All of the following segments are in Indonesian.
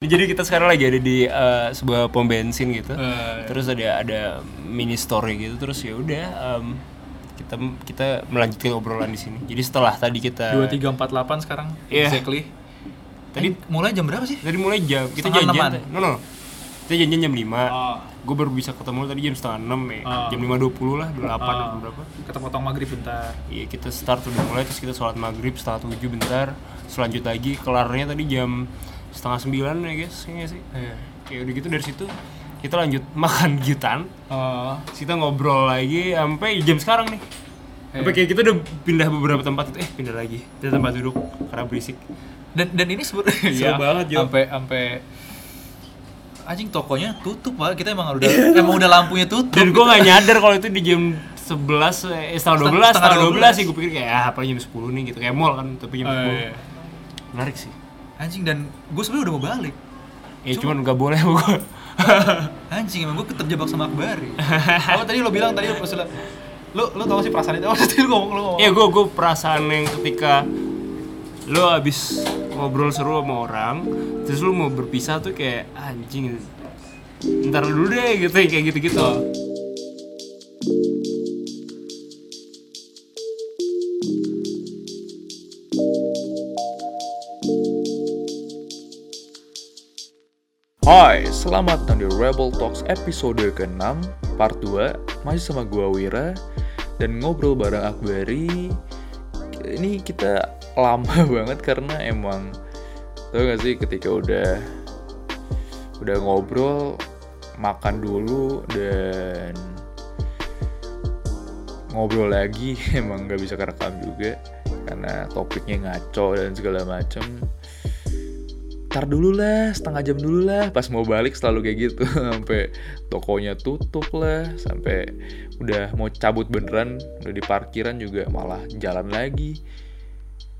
Jadi kita sekarang lagi ada di eh, sebuah pom bensin gitu. Eh. Terus ada ada mini story gitu. Terus ya udah em, kita kita melanjutkan obrolan di sini. Jadi setelah tadi kita dua tiga empat delapan sekarang Iya. exactly Tadi- tadi mulai jam berapa sih tadi mulai jam kita janjian. No no. Kita janjian jam 5. oh, Gue baru bisa ketemu tadi jam setengah 6 ya. Ah. Jam 5.20 lah, 28 oh. atau berapa. kita potong maghrib bentar Iya kita start udah mulai terus kita sholat maghrib setengah tujuh bentar selanjut lagi kelarnya tadi jam setengah sembilan ya guys kayaknya sih. Iya. kayak udah gitu dari situ kita lanjut makan gitan oh. Terus kita ngobrol lagi sampai jam sekarang nih. Sampai Iya. kayak kita udah pindah beberapa tempat itu. Eh pindah lagi. Pindah tempat duduk karena berisik. Dan dan ini sebenarnya Seru banget, Jo. sampai sampai anjing tokonya tutup pak. Kita emang udah emang udah lampunya tutup dan gue gak nyadar kalau itu di jam 11 eh setengah 12 Setengah setengah 12 12. sih. gue pikir kayak ah apa jam 10 nih gitu. Kayak mall kan tapi jam Oh, 10 iya. menarik sih anjing dan gue sebenarnya udah mau balik. Ya cuman gak boleh gue anjing emang gue terjebak sama Akbari oh tadi lo bilang tadi lo pas lo lo tau sih perasaan itu? Oh tadi lo ngomong lo ngomong? Iya gue gue perasaan yang ketika lo abis ngobrol seru sama orang terus lo mau berpisah tuh kayak anjing ntar dulu deh gitu kayak gitu gitu Hai, selamat datang di Rebel Talks episode ke-6 part 2 Masih sama gua Wira. Dan ngobrol bareng Akbari Ini kita lama banget karena emang Tau gak sih ketika udah Udah ngobrol Makan dulu dan Ngobrol lagi emang gak bisa kerekam juga Karena topiknya ngaco dan segala macem Ntar dulu lah, setengah jam dulu lah. Pas mau balik selalu kayak gitu, sampai tokonya tutup lah, sampai udah mau cabut beneran, udah di parkiran juga malah jalan lagi.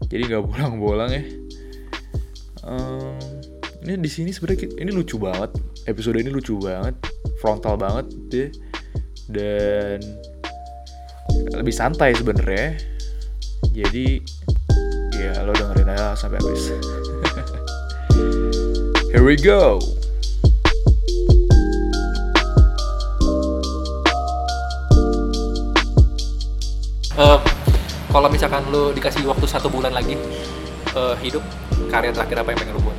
Jadi nggak bolang-bolang ya. Ehm, ini di sini sebenarnya ini lucu banget, episode ini lucu banget, frontal banget deh, dan lebih santai sebenarnya. Jadi ya lo dengerin aja sampai habis. Here we go. Eh, kalau misalkan lu dikasih waktu satu bulan lagi eh, hidup karya terakhir apa yang pengen lu buat?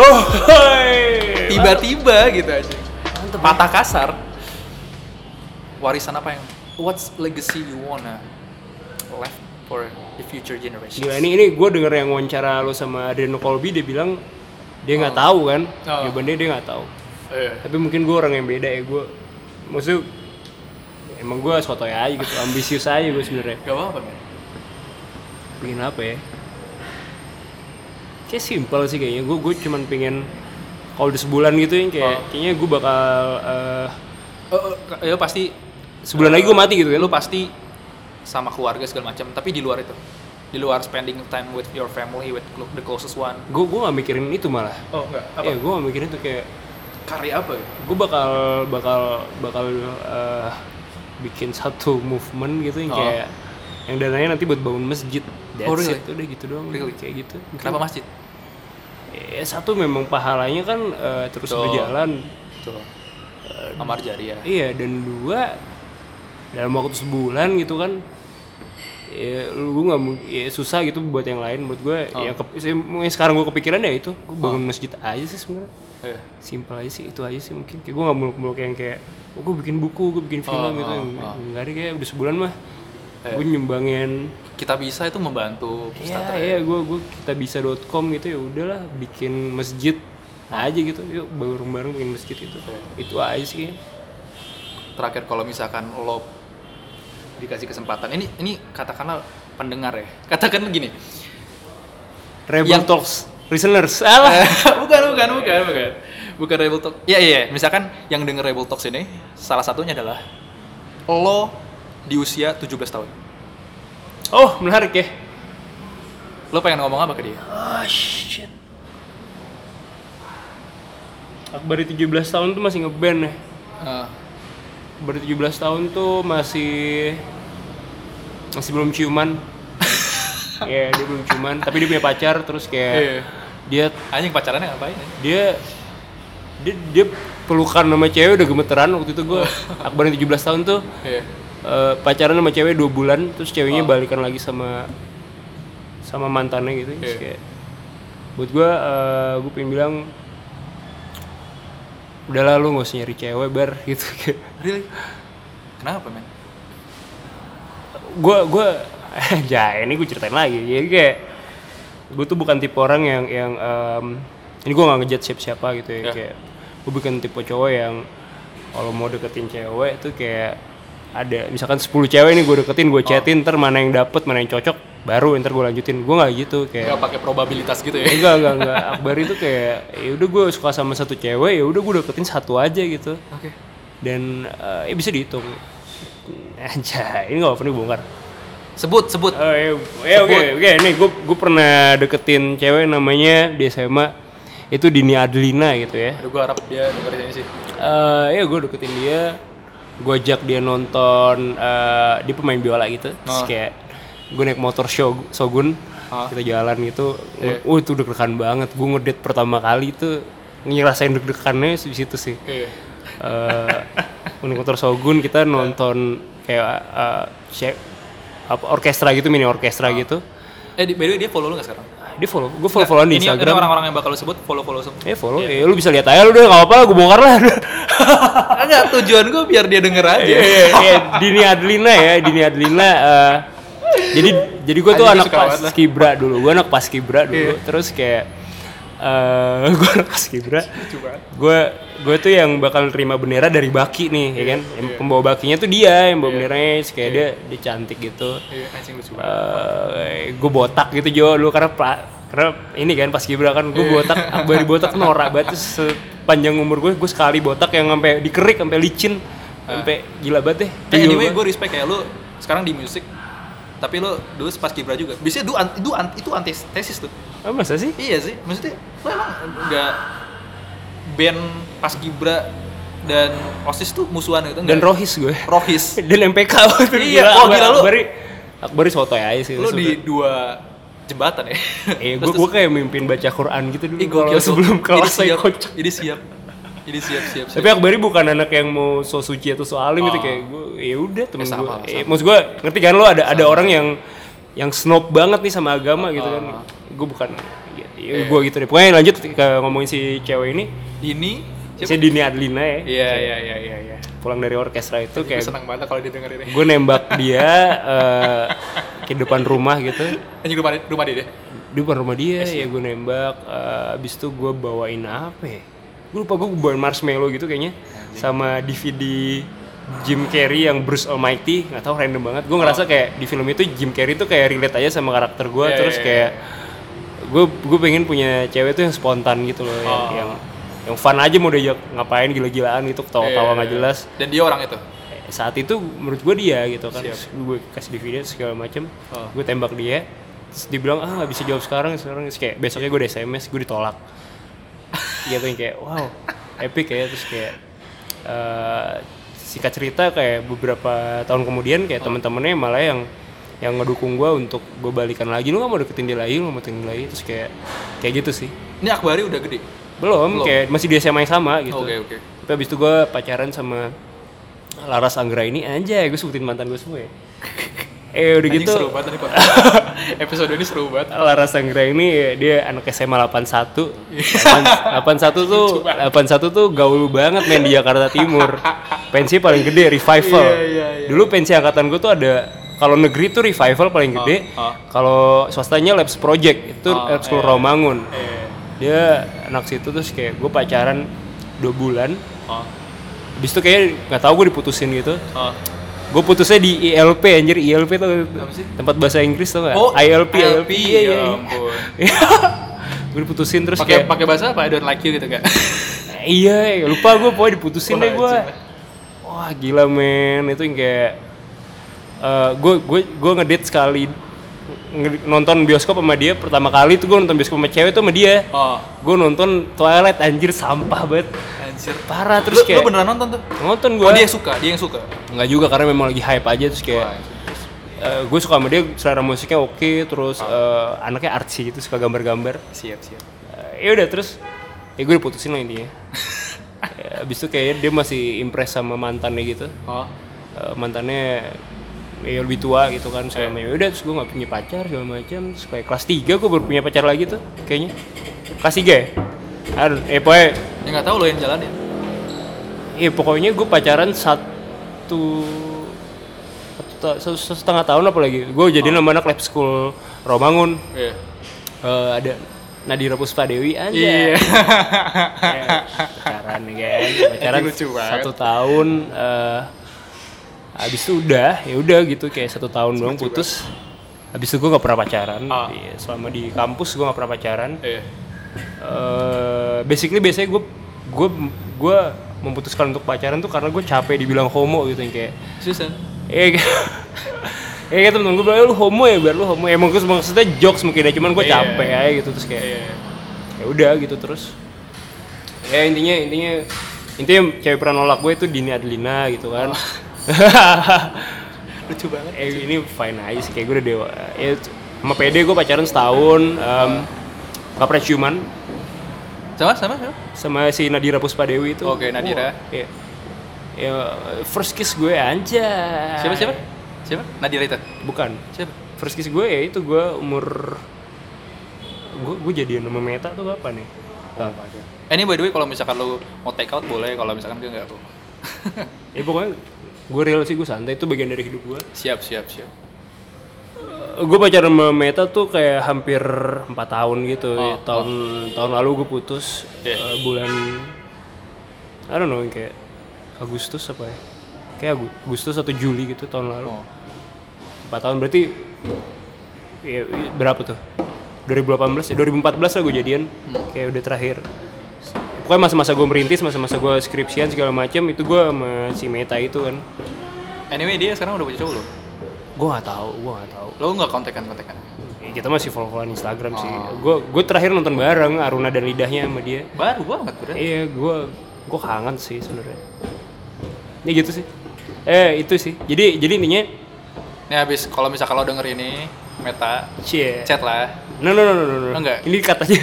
Oh hai. tiba-tiba gitu aja. Patah kasar. Warisan apa yang what's legacy you wanna left for the future generation? Gila ini ini gue denger yang wawancara lo sama Adriano Colby dia bilang dia nggak tahu kan? Oh. jawabannya dia nggak tahu. Eh, tapi mungkin gue orang yang beda ya gue maksud emang gue sotoy aja gitu ambisius aja gue sebenarnya. Gak apa-apa men pengen apa ya? Kayak simpel sih kayaknya. Gue gue cuman pengen kalau udah sebulan gitu ya kayak Oh. kayaknya gue bakal eh, Oh, oh, ya pasti sebulan lagi gue mati gitu kan? lu pasti sama keluarga segala macam tapi di luar itu di luar spending time with your family with clo- the closest one. Gue gue gak mikirin itu malah. Oh enggak ya gue gak mikirin itu kayak karya apa gitu? gue bakal bakal bakal eh, bikin satu movement gitu yang Oh. kayak yang dananya nanti buat bangun masjid. That's Oh, really? it, udah gitu doang. Really? kayak gitu. Mungkin- kenapa masjid? Ya satu memang pahalanya kan eh, terus Betul. berjalan. Tuh Amar Jariah iya dan dua dalam waktu sebulan gitu kan ya lu gue nggak ya susah gitu buat yang lain. Buat gue Oh. ya ke- sekarang gue kepikiran ya itu. Gue bangun masjid aja sih sebenarnya. Eh, simpel aja sih itu aja sih mungkin. Kayak gue nggak muluk-muluk yang kayak oh, gue bikin buku gue bikin film Oh, gitu. oh, oh. nggak ada kayak udah sebulan mah. Eh. gue nyumbangin. Kita bisa itu membantu ya pesantren. ya gue gue kita bisa.com gitu ya udahlah bikin masjid aja gitu. Yuk bareng-bareng bikin masjid itu itu aja sih. Terakhir kalau misalkan lo dikasih kesempatan. Ini ini katakanlah pendengar ya. Katakan gini Rebel Yang- Talks listeners salah bukan bukan bukan bukan. Bukan Rebel Talk. Ya iya misalkan yang denger Rebel Talks ini salah satunya adalah lo di usia 17 tahun. Oh menarik ya. Lo pengen ngomong apa ke dia? Oh shit. Akbar 17 tahun tuh masih ngeband ya. Eh, Akbar 17 tahun tuh masih masih belum ciuman ya dia belum ciuman tapi dia punya pacar terus kayak Iya. dia Anjing pacarannya ngapain ya? dia dia, dia pelukan sama cewek udah gemeteran waktu itu gue Akbar yang 17 tahun tuh Iya. eh, pacaran sama cewek dua bulan terus ceweknya balikan lagi sama sama mantannya gitu Terus Iya. kayak buat gue gue pengen bilang udahlah lu gak usah nyari cewek bar gitu kayak Really? Kenapa, men? gue gue ya ini gue ceritain lagi jadi kayak gue tuh bukan tipe orang yang yang em, ini gue nggak ngejat siapa siapa gitu ya Ya. kayak gue bukan tipe cowok yang kalau mau deketin cewek tuh kayak ada misalkan 10 cewek nih gue deketin gue chatin ntar mana yang dapet mana yang cocok baru ntar gue lanjutin gue nggak gitu kayak Nggak pakai probabilitas gitu ya? enggak enggak enggak Akbar itu kayak ya udah gue suka sama satu cewek ya udah gue deketin satu aja gitu Oke. Dan eh, ya bisa dihitung Anjay, ini gak apa-apa nih bongkar Sebut, sebut. Oh iya, ya oke oke nih gue gue pernah deketin cewek namanya di SMA itu Dini Adelina gitu ya. Aduh, gue harap dia dengerin ini sih. Eh ya gue deketin dia, gue ajak dia nonton eh dia pemain biola gitu, terus Oh. kayak gue naik motor show Shogun, Oh. kita jalan gitu, Iya. uh itu deg-degan banget, gue ngedate pertama kali tuh ngerasain deg-degannya di situ sih. Iya. Eh naik motor Shogun kita nonton kayak eh, cek- apa orkestra gitu mini orkestra gitu Eh, di, by the way, dia follow lu gak sekarang? dia follow gue follow followan di Ini- Ini Instagram orang-orang yang bakal lu sebut, follow-follow semua. eh follow ya lu bisa lihat aja lu udah nggak apa-apa gue bongkar lah Enggak, tujuan gue biar dia denger aja. Iya, iya, iya. Dini Adelina ya Dini Adelina eh, jadi jadi gue tuh anak pas kibra dulu gue anak pas kibra dulu Iya. terus kayak eh gue anak pas kibra gue gue tuh yang bakal terima bendera dari Baki nih ya kan? Yang iya. pembawa Bakinya tuh dia yang bawa benderanya terus kayak dia dia cantik gitu. Iya, banget. eh gue botak gitu Jo. Lu karena pra- karena ini kan pas Gibra kan gue botak baru botak norak banget. Sepanjang umur gue gue sekali botak yang sampai dikerik sampai licin. Sampai gila banget deh. Eh, Tuyul anyway, gue respect kayak lu sekarang di musik, tapi lu dulu pas kibra juga. Biasanya du, du, itu antitesis tuh. Ah, masa sih Iya sih, maksudnya lu emang nggak band pas kibra dan osis tuh musuhan gitu dan nggak? Rohis gue Rohis. dan MPK waktu itu Iya, oh, gila lu. Akbari Akbari sotoy aja sih lu di dua jembatan ya. eh gue gue kayak mimpin baca Quran gitu dulu Ih, kalau sebelum kelas saya kocak Ini siap. Ini siap, siap, siap. tapi Akbari bukan anak yang mau so suci atau so alim gitu Oh. kayak gue ya udah temen Eh, sama, gue sama. eh, maksud gue ngerti kan lo ada ada orang yang yang snob banget nih sama agama gitu kan. Oh. gue bukan ya, ya gue gitu deh. Pokoknya lanjut ke ngomongin si cewek ini. Ini si Dini Adlina ya. Iya, iya, iya, iya, iya. pulang dari orkestra itu Gue kayak senang banget kalau dia denger ini. gue nembak dia eh, ke depan rumah gitu. Anjing rumah, rumah dia deh. di depan rumah dia ya gue nembak. Eh, abis itu gue bawain apa ya? Gue lupa gue bawain marshmallow gitu kayaknya. Sama DVD Jim Carrey yang Bruce Almighty nggak tahu random banget gue ngerasa kayak di film itu Jim Carrey tuh kayak relate aja sama karakter gue Iya, terus iya, kayak gue gue pengen punya cewek tuh yang spontan gitu loh yang, Oh. yang yang fun aja mau diajak ngapain gila-gilaan gitu ketawa-tawa Iya, nggak iya. jelas Dan dia orang itu. Eh, saat itu menurut gue dia gitu kan gue kasih DVD segala macem Oh. gue tembak dia terus dia bilang ah nggak bisa jawab sekarang sekarang terus kayak besoknya gue di SMS gue ditolak gitu yang kayak wow epic ya terus kayak eh singkat cerita kayak beberapa tahun kemudian kayak teman-temannya malah yang yang ngedukung gue untuk gue balikan lagi lu gak mau deketin dia lagi lu gak mau deketin dia lagi terus kayak kayak gitu sih Ini Akbari udah gede. belum, Belum. kayak masih di SMA yang sama gitu Oke, oke. tapi abis itu gue pacaran sama Laras Anggra ini aja gue sebutin mantan gue semua ya eh udah Anjing gitu seru banget. Episode ini seru banget. Laras Anggra ini dia anak SMA 81 81 tuh 81 tuh gaul banget main di Jakarta Timur pensi paling gede revival Iya, iya, iya. dulu pensi angkatan gue tuh ada kalau negeri tuh revival paling gede oh. kalau swastanya Labs Project itu Oh, Labs School iya. Rawamangun Eh, dia anak situ terus kayak gue pacaran dua bulan oh, Habis itu kayak nggak tahu gue diputusin gitu. oh. Gue putusnya di ILP anjir, ILP tuh tempat bahasa Inggris tuh nggak? Oh, ILP, ILP, ILP, iya, ya iya. ampun. gue diputusin terus Pakai kayak, pakai bahasa apa? I don't like you gitu enggak? iya, lupa gue pokoknya diputusin deh gue. Wah gila men, itu yang kayak gue gue gue ngedate sekali nonton bioskop sama dia pertama kali tuh gue nonton bioskop sama cewek tuh sama dia. Oh, Gue nonton Twilight anjir sampah banget. anjir. Parah Lu, terus lu kayak beneran nonton tuh? nonton gue. Oh, dia yang suka, dia yang suka. Nggak juga karena memang lagi hype aja terus kayak Wah, gue suka sama dia selera musiknya oke terus eh, anaknya artsy gitu suka gambar-gambar siap, siap. Eh, ya udah terus ya gue diputusin lah intinya ya, abis itu kayaknya dia masih impress sama mantannya gitu. Oh. Eh, mantannya ya lebih tua gitu kan saya ya udah terus gue nggak punya pacar segala macam. Terus kayak kelas 3 gue baru punya pacar lagi tuh kayaknya. Kelas 3 ya? Aduh, eh pokoknya Ya nggak tahu lo yang jalanin. Iya pokoknya gue pacaran satu satu, satu, setengah tahun apa lagi. Gue jadi nama anak lab school Romangun. Iya. Eh, ada Nadira Puspadewi aja Iya. Ya, pacaran kan pacaran satu tahun eh habis itu udah ya udah gitu kayak satu tahun doang putus habis itu gue gak pernah pacaran Ah. Iya, selama di kampus gue gak pernah pacaran Iya. eh basically biasanya gue gue gue memutuskan untuk pacaran tuh karena gue capek dibilang homo gitu yang kayak Susan. eh kayak eh kayak temen gue bilang lu homo ya biar lu homo emang gue maksudnya jokes mungkin ya cuman gue Iya. capek aja gitu terus kayak Iya. ya udah gitu terus ya intinya intinya intinya cewek pernah nolak gue itu Dini Adelina gitu kan Lucu banget. eh ini fine aja sih kayak gue udah dewa ya sama PD gue pacaran setahun um, gak pernah ciuman Sama sama sama. sama si Nadira Puspadewi itu Oke, Nadira. Wah, iya. ya first kiss gue aja Siapa siapa? Siapa? Nadira itu. bukan Siapa? first kiss gue ya itu gue umur gue gue jadian sama Meta tuh kapan nih Eh, ini by the way kalau misalkan lu mau take out boleh, kalau misalkan gue nggak tuh. ya pokoknya gue real sih gue santai itu bagian dari hidup gue siap siap siap. gue pacaran sama Meta tuh kayak hampir empat tahun gitu Oh, tahun tahun lalu gue putus Iya. eh, bulan I don't know kayak Agustus apa ya kayak Agu- Agustus atau Juli gitu tahun lalu Oh. Empat tahun berarti ya, berapa tuh 2018 ya 2014 lah gue jadian Hmm. kayak udah terakhir pokoknya masa-masa gue merintis masa-masa gue skripsian segala macam itu gue sama si Meta itu kan Anyway dia sekarang udah punya cowok lo. gue nggak tahu gue nggak tahu Lo nggak kontekan kontekan. Ya, kita masih follow-followan Instagram sih. Oh. Gue gue terakhir nonton bareng Aruna dan lidahnya sama dia. Baru banget berarti. Iya, gue gue kangen sih sebenarnya. Ya gitu sih. Eh itu sih. Jadi jadi intinya Nih habis kalau misalkan lo denger ini Meta cie. chat lah. No no no no no. no. Enggak. Ini aja.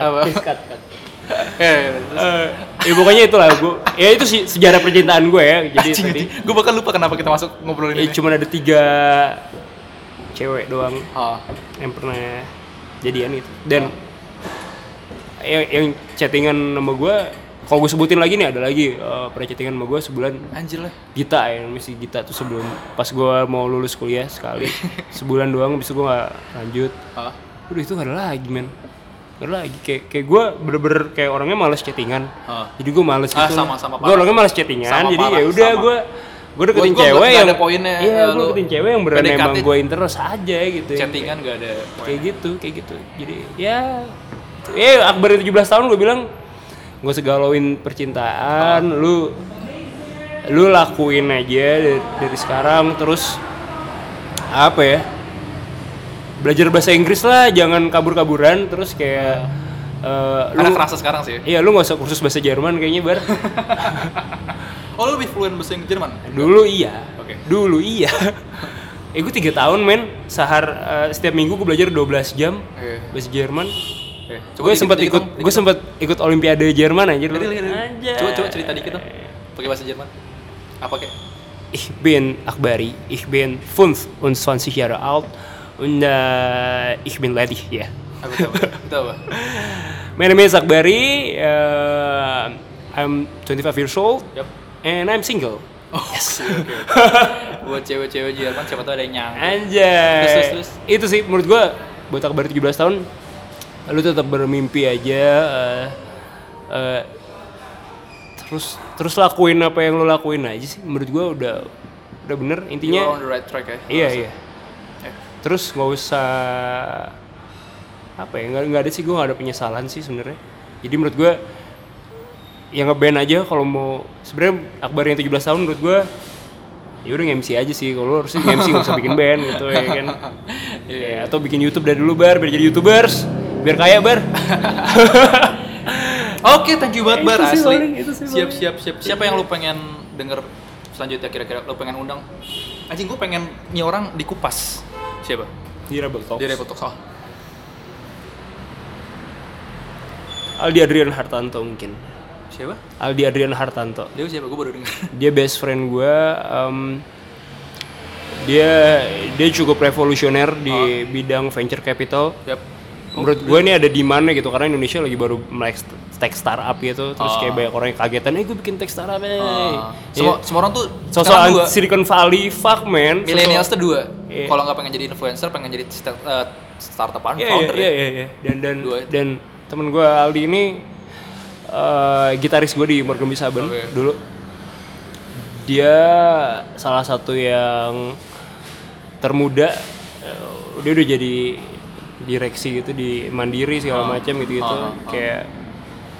Apa? cut cut. Eh, Eh, ya pokoknya itulah gue. Ya itu sih sejarah percintaan gue ya. Jadi tadi gue bahkan lupa kenapa kita masuk ngobrolin ya ini. cuma ada tiga cewek doang Oh, yang pernah jadian itu dan yang, yang chattingan sama gue kalau gue sebutin lagi nih ada lagi eh, pernah chattingan sama gue sebulan anjir lah. Gita ya misi Gita tuh sebelum pas gue mau lulus kuliah sekali sebulan doang bisa gue nggak lanjut Oh. udah itu gak ada lagi men gak ada lagi kayak kayak gue bener-bener kayak orangnya males chattingan Oh. jadi gue males Ah, gitu sama-sama gue parah. orangnya males chattingan Sama jadi ya udah sama. gue gue deketin Gua- cewek yang ada poinnya, iya eh, gue lu deketin cewek yang PDKT. emang gue interest aja gitu Chattingan gak ada. kayak gitu kayak gitu jadi ya eh Akbar 17 tahun gue bilang gue segalauin percintaan lu lu lakuin aja dari, dari sekarang terus apa ya belajar bahasa Inggris lah jangan kabur-kaburan terus kayak lu Karena kerasa sekarang sih. iya lu nggak usah kursus bahasa Jerman kayaknya bar Oh lo lebih fluent bahasa Inggris Jerman? dulu iya Oke. dulu iya eh gue tiga tahun men sehar eh, setiap minggu gue belajar 12 jam Oke. bahasa Jerman. Gue sempat ikut gue sempat ikut olimpiade Jerman aja dulu. Coba coba cerita dikit dong. Pakai bahasa Jerman. Apa kayak? Ich bin Akbari ich bin 25 Jahre alt und äh, ich bin ledig ya itu? apa? Itu apa? My name is Akbari uh, I'm 25 years old Yup. and I'm single Oh, yes. Buat cewek-cewek Jerman siapa tahu ada yang nyangkut. Anjay. Terus, terus, terus. Itu sih menurut gua buat Akbar 17 tahun lu tetap bermimpi aja eh, eh, terus terus lakuin apa yang lu lakuin aja sih. Menurut gua udah udah bener. You're intinya on the right track ya. iya iya. Eh, terus nggak usah apa ya nggak nggak ada sih gua nggak ada penyesalan sih sebenarnya. Jadi menurut gua ya ngeband aja kalau mau. Sebenarnya Akbar yang 17 tahun menurut gua ya udah MC aja sih. Kalau lu harusnya MC nggak usah bikin band gitu ya kan. Iya. Ya, atau bikin YouTube dari dulu bar biar jadi youtubers biar kaya bar Oke, thank you banget Bar asli. paling, siap siap siap. Siapa yang lu pengen denger selanjutnya kira-kira lu pengen undang? Anjing gue pengen nih orang dikupas. Siapa? di Rebel Talks Di Repot Talks. Oh. Aldi Adrian Hartanto mungkin Siapa? Aldi Adrian Hartanto Dia siapa? Gue baru denger. dia best friend gue em, dia dia cukup revolusioner di bidang venture capital Yap. Menurut gue ini ada di mana gitu karena Indonesia lagi baru st- tech startup gitu terus kayak banyak orang yang kagetan eh gue bikin tech startup eh Ah. Semua, semua orang tuh sosok. Silicon Valley fuck man Millennials tuh dua. Iya. Kalau nggak pengen jadi influencer, pengen jadi sta- eh, startup Iya iya founder. iya ya. iya iya. dan dan Dua dan temen gue Aldi ini eh, gitaris gue di Morgan Saben dulu dia salah satu yang termuda dia udah jadi direksi gitu di Mandiri segala macam gitu gitu ah, ah. kayak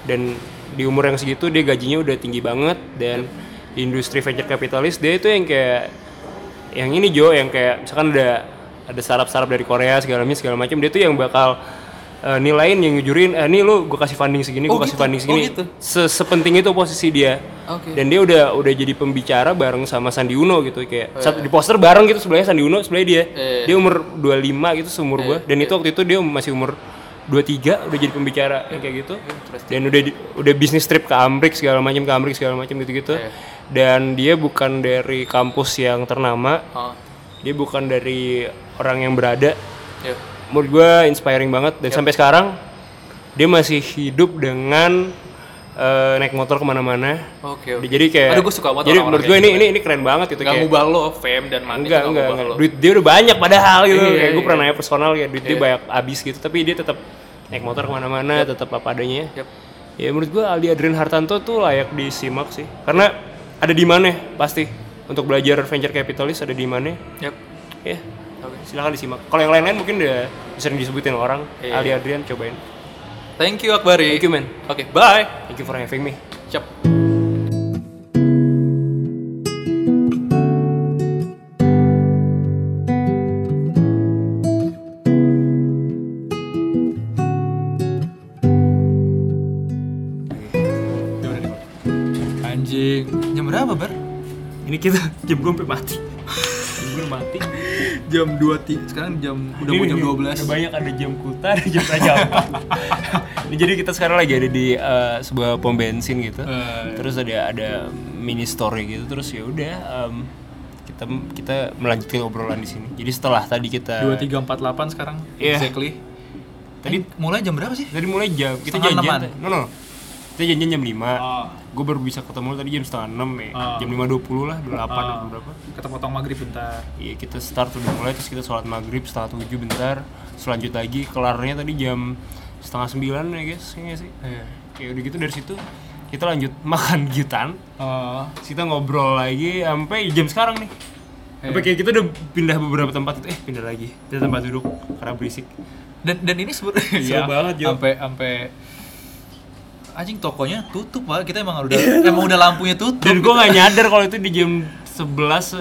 dan di umur yang segitu dia gajinya udah tinggi banget dan di industri venture capitalist dia itu yang kayak yang ini Jo yang kayak misalkan ada ada startup-startup dari Korea segala macam segala macam dia tuh yang bakal eh, nilaiin yang ngujurin eh, nih lu gue kasih funding segini gue Oh, kasih gitu? funding Oh, segini gitu? Se- sepenting itu posisi dia Oke. dan dia udah udah jadi pembicara bareng sama Sandi Uno gitu kayak Oh, satu di poster bareng gitu sebelahnya Sandi Uno sebelah dia Eh. dia umur 25 gitu seumur gua dan itu waktu itu dia masih umur 23 udah jadi pembicara yang kayak gitu dan udah udah bisnis trip ke Amrik segala macam ke Amrik segala macam gitu-gitu Eh. dan dia bukan dari kampus yang ternama Ah. dia bukan dari orang yang berada Ya. Menurut gue inspiring banget dan sampai sekarang dia masih hidup dengan eh, naik motor ke mana-mana Oke. oke. jadi kayak Aduh, gue suka banget jadi menurut gue ini gitu. ini ini keren banget gitu Gak kayak ngubah lo fame dan money enggak enggak enggak lo. duit dia udah banyak padahal gitu Iya, kayak gue iya. pernah nanya personal ya duit dia Iya. banyak abis gitu tapi dia tetap naik motor ke mana-mana tetap apa adanya Yap. ya menurut gue Aldi Adrian Hartanto tuh layak disimak sih karena ada di mana pasti untuk belajar venture capitalist ada di mana Yap. ya Oke. silakan disimak kalau yang lain-lain mungkin udah sering disebutin orang Iya. Aldi Adrian cobain Thank you Akbari. thank you man Oke, bye. thank you for having me Siap. Anjing, jam berapa, Bar? ini kita jam gue mati jam gue mati Jam 2 ti. Sekarang jam udah mau jam nih, 12. Udah banyak ada jam kuta, ada jam jam. Ini jadi kita sekarang lagi ada di eh, sebuah pom bensin gitu. Eh. Terus ada ada mini story gitu. Terus ya udah em, kita kita melanjutkan obrolan di sini. Jadi setelah tadi kita 2348 sekarang. Iya. Exactly. Tadi mulai jam berapa sih? tadi mulai jam kita janjian. No no. Kita janjian jam 5. Oh. Gue baru bisa ketemu tadi jam setengah 6 ya. Oh. Jam 5.20 lah, 28 atau Oh. berapa. Kata potong maghrib bentar. Iya kita start udah mulai terus kita sholat maghrib setengah tujuh bentar selanjut lagi kelarnya tadi jam setengah sembilan ya guys ya nggak sih Iya. kayak udah gitu dari situ kita lanjut makan gitan Oh. terus kita ngobrol lagi sampai jam sekarang nih sampai kayak kita udah pindah beberapa tempat itu eh pindah lagi pindah tempat duduk karena berisik Dan dan ini sebenarnya Seru banget, Jo. Sampai sampai anjing tokonya tutup pak. Kita emang udah emang udah lampunya tutup. Dan gue nggak nyadar kalau itu di jam 11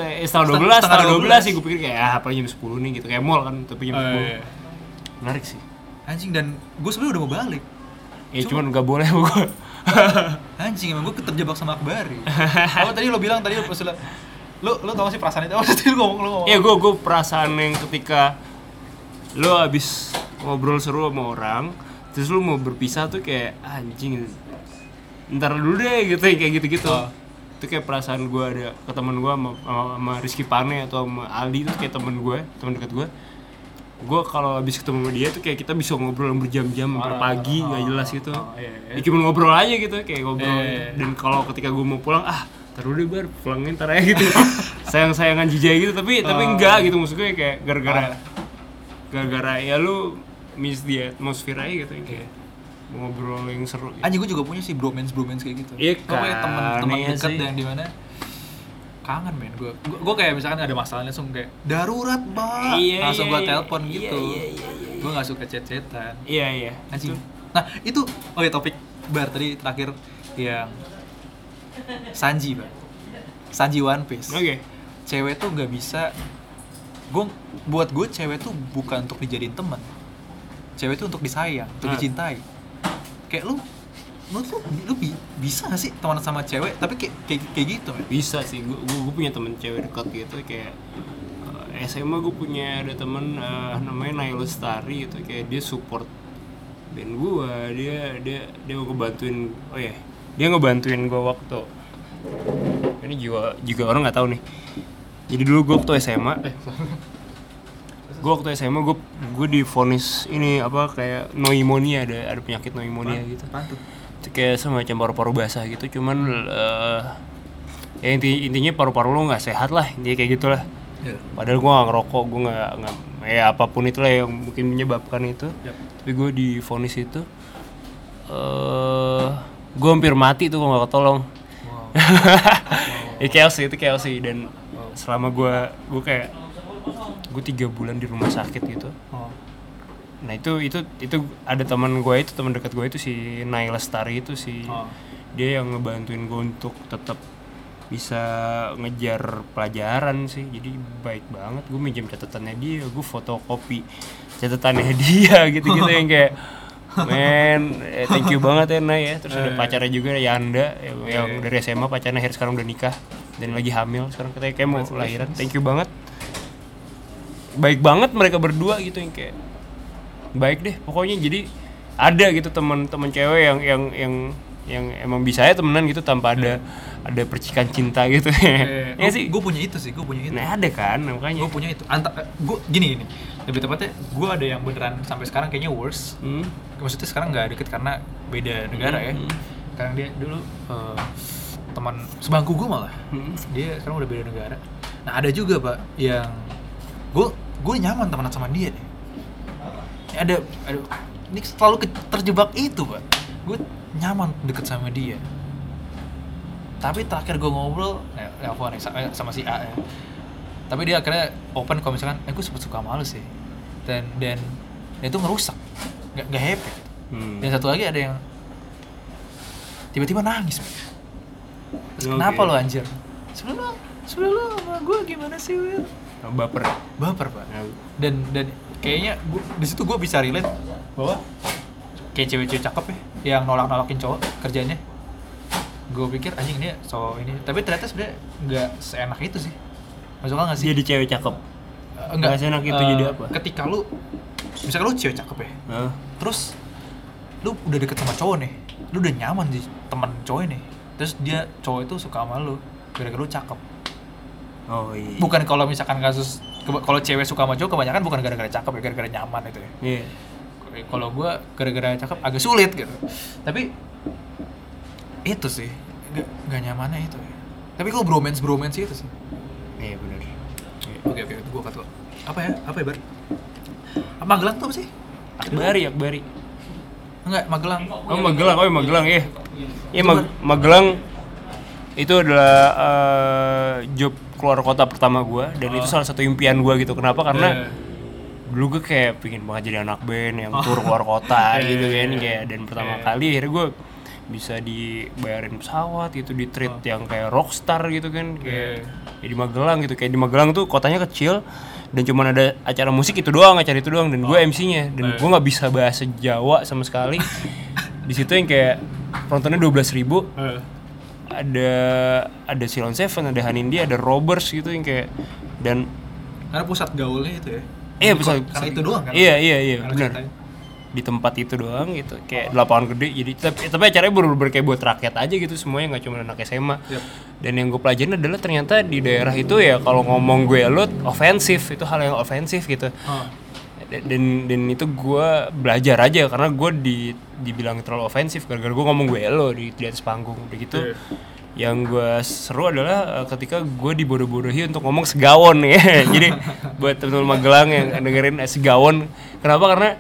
eh setengah 12 Setengah setengah 12 12. sih gue pikir kayak ah apa jam 10 nih gitu. Kayak mall kan tapi jam Oh, 10 iya. menarik sih. Anjing dan gue sebenarnya udah mau balik. Ya cuman nggak boleh gue anjing emang gue terjebak sama Akbari oh tadi lo bilang tadi lo pas lo lo tau gak sih perasaan itu? Apa tadi lo ngomong lo ngomong? Iya gue gue perasaan yang ketika lo abis ngobrol seru sama orang terus lo mau berpisah tuh kayak anjing ntar dulu deh gitu kayak gitu gitu Oh. itu kayak perasaan gue ada ke temen gue sama, sama, sama Rizky Pane atau sama Aldi itu kayak temen gue temen dekat gue gue kalau abis ketemu sama dia tuh kayak kita bisa ngobrol berjam-jam sampai pagi nggak jelas gitu oh, iya, iya. ya cuma ngobrol aja gitu kayak ngobrol Iya, iya, iya. dan kalau ketika gue mau pulang ah taruh deh bar pulangin ntar aja gitu sayang sayangan jijai gitu tapi tapi Oh. enggak gitu maksud gue kayak gara-gara gara-gara ya lu miss dia atmosfer aja gitu kayak ngobrol yang seru gitu. anjing gue juga punya sih bromance bromance kayak gitu. Iya kan, teman-teman iya dekat sih. yang di mana kangen men gue gue kayak misalkan ada masalah langsung kayak darurat mbak. Iya, langsung iya, gue iya. telepon Iya, gitu. iya, iya, iya, gue nggak suka chat-chatan iya iya. Anjing. Nah itu oke topik bar tadi terakhir yang Sanji pak Sanji One Piece. Oke. Cewek tuh nggak bisa gue buat gue cewek tuh bukan untuk dijadiin teman cewek tuh untuk disayang untuk Ah. dicintai. Kayak lu lu tuh lu bi- bisa gak sih teman sama cewek? Tapi kayak kayak, kayak gitu men. Bisa sih gue gue punya temen cewek dekat gitu kayak eh, SMA gue punya ada temen eh, namanya Nail Lestari gitu kayak dia support band gua dia dia dia ngebantuin oh ya dia ngebantuin gua waktu ini juga juga orang nggak tahu nih. Jadi dulu gua waktu SMA eh, gua waktu SMA gua gua divonis ini apa kayak pneumonia ada ada penyakit pneumonia gitu. Itu kayak semacam paru-paru basah gitu cuman eh, ya inti intinya paru-paru lo nggak sehat lah intinya kayak gitulah. Iya. padahal gua nggak ngerokok gua nggak nggak ya apa pun itulah yang mungkin menyebabkan itu. Yap. tapi gue di vonis itu eh gue hampir mati tuh kalau nggak ketolong. Ya chaos sih itu chaos sih. Dan selama gue gue kayak gue tiga bulan di rumah sakit gitu. Oh. nah itu itu itu ada teman gue itu teman dekat gue itu si Nail Lestari itu si Oh. dia yang ngebantuin gue untuk tetap bisa ngejar pelajaran sih. Jadi baik banget gue minjem catatannya dia gue fotokopi catatannya dia gitu gitu yang kayak men eh, thank you banget ya Nay ya. Terus ada pacarnya juga Yanda yang, yang dari SMA pacarnya akhirnya sekarang udah nikah dan lagi hamil sekarang. Katanya kayak mau lahiran. thank you banget baik banget mereka berdua gitu yang kayak baik deh pokoknya jadi ada gitu teman-teman cewek yang yang yang yang emang bisa ya temenan gitu tanpa ada ada percikan cinta gitu Eh, ya sih gue punya itu sih, gue punya itu. nah ada kan makanya gue punya itu. Anta, gue gini gini. Lebih tepatnya, gue ada yang beneran sampai sekarang kayaknya worse. Hmm. Maksudnya sekarang nggak deket karena beda negara ya. Hmm. Sekarang dia dulu eh, teman sebangku gue malah. Hmm. Dia sekarang udah beda negara. Nah ada juga pak yang gue gue nyaman temenan sama dia nih. Ada ada ini selalu ke- terjebak itu pak. Gue nyaman deket sama dia. Tapi terakhir gue ngobrol, nelfon nih sama, sama si A ya. Tapi dia akhirnya open kalau misalkan, eh gue sempet suka sama lu sih. Dan dan dan itu ngerusak, nggak nggak happy. Hmm. Dan satu lagi ada yang tiba-tiba nangis. Pak. Terus Oke. kenapa lo anjir? Sebelum lo, sebelum lo sama gue gimana sih Will? Baper Baper pak. Nah, Dan dan kayaknya gua, di situ gue bisa relate bahwa kayak cewek-cewek cakep ya yang nolak-nolakin cowok kerjanya. Gue pikir anjing ini so ini, tapi ternyata sebenarnya nggak seenak itu sih. Masuk akal nggak sih? jadi cewek cakep Eh, nggak seenak itu Eh, jadi apa? Ketika lu, misalkan lu cewek cakep ya, Hah? terus lu udah deket sama cowok nih lu udah nyaman di teman cowok nih terus dia cowok itu suka sama lu gara-gara lu cakep oh iya. Bukan kalau misalkan kasus kalau cewek suka sama cowok kebanyakan bukan gara-gara cakep ya gara-gara nyaman itu ya. Iya. Kalau gua gara-gara cakep agak sulit gitu. Tapi itu sih. Gak, gak nyamannya itu ya. Tapi kalau bromance bromance itu sih. Iya benar Iya. oke oke. Cut lo apa ya? Apa ya bar? Apa Magelang tuh apa sih? Akbari Akbari. Enggak Magelang. Oh Magelang, oh iya, Magelang ya. Iya Mag- Magelang itu adalah eh, job keluar kota pertama gua dan itu salah satu impian gua gitu. Kenapa? Karena dulu gue kayak pingin banget jadi anak band yang tur keluar kota gitu kan kayak dan pertama kali akhirnya gue bisa dibayarin pesawat gitu di treat yang kayak rockstar gitu kan kayak ya di Magelang gitu. Kayak di Magelang tuh kotanya kecil dan cuman ada acara musik itu doang acara itu doang dan gue MC-nya dan gue nggak bisa bahasa Jawa sama sekali. Di situ yang kayak penontonnya dua belas ribu ada ada Silon Seven ada Hanindi ada Robbers gitu yang kayak dan karena pusat gaulnya itu ya Iya bisa. karena itu doang kan Iya iya iya benar. Di tempat itu doang gitu kayak di lapangan gede jadi tapi, tapi acaranya bener-bener kayak buat rakyat aja gitu semuanya nggak cuma anak SMA. Yap. Dan yang gue pelajarin adalah ternyata di daerah itu ya kalau ngomong gue lu ofensif itu hal yang ofensif gitu. Oh. Dan dan itu gue belajar aja karena gue di dibilang terlalu ofensif gara-gara gue ngomong gue lo di, di atas panggung udah gitu. Iya. Yang gue seru adalah eh, ketika gue dibodoh-bodohi untuk ngomong segawon ya. Jadi buat teman-teman Magelang yang dengerin eh, segawon, kenapa? Karena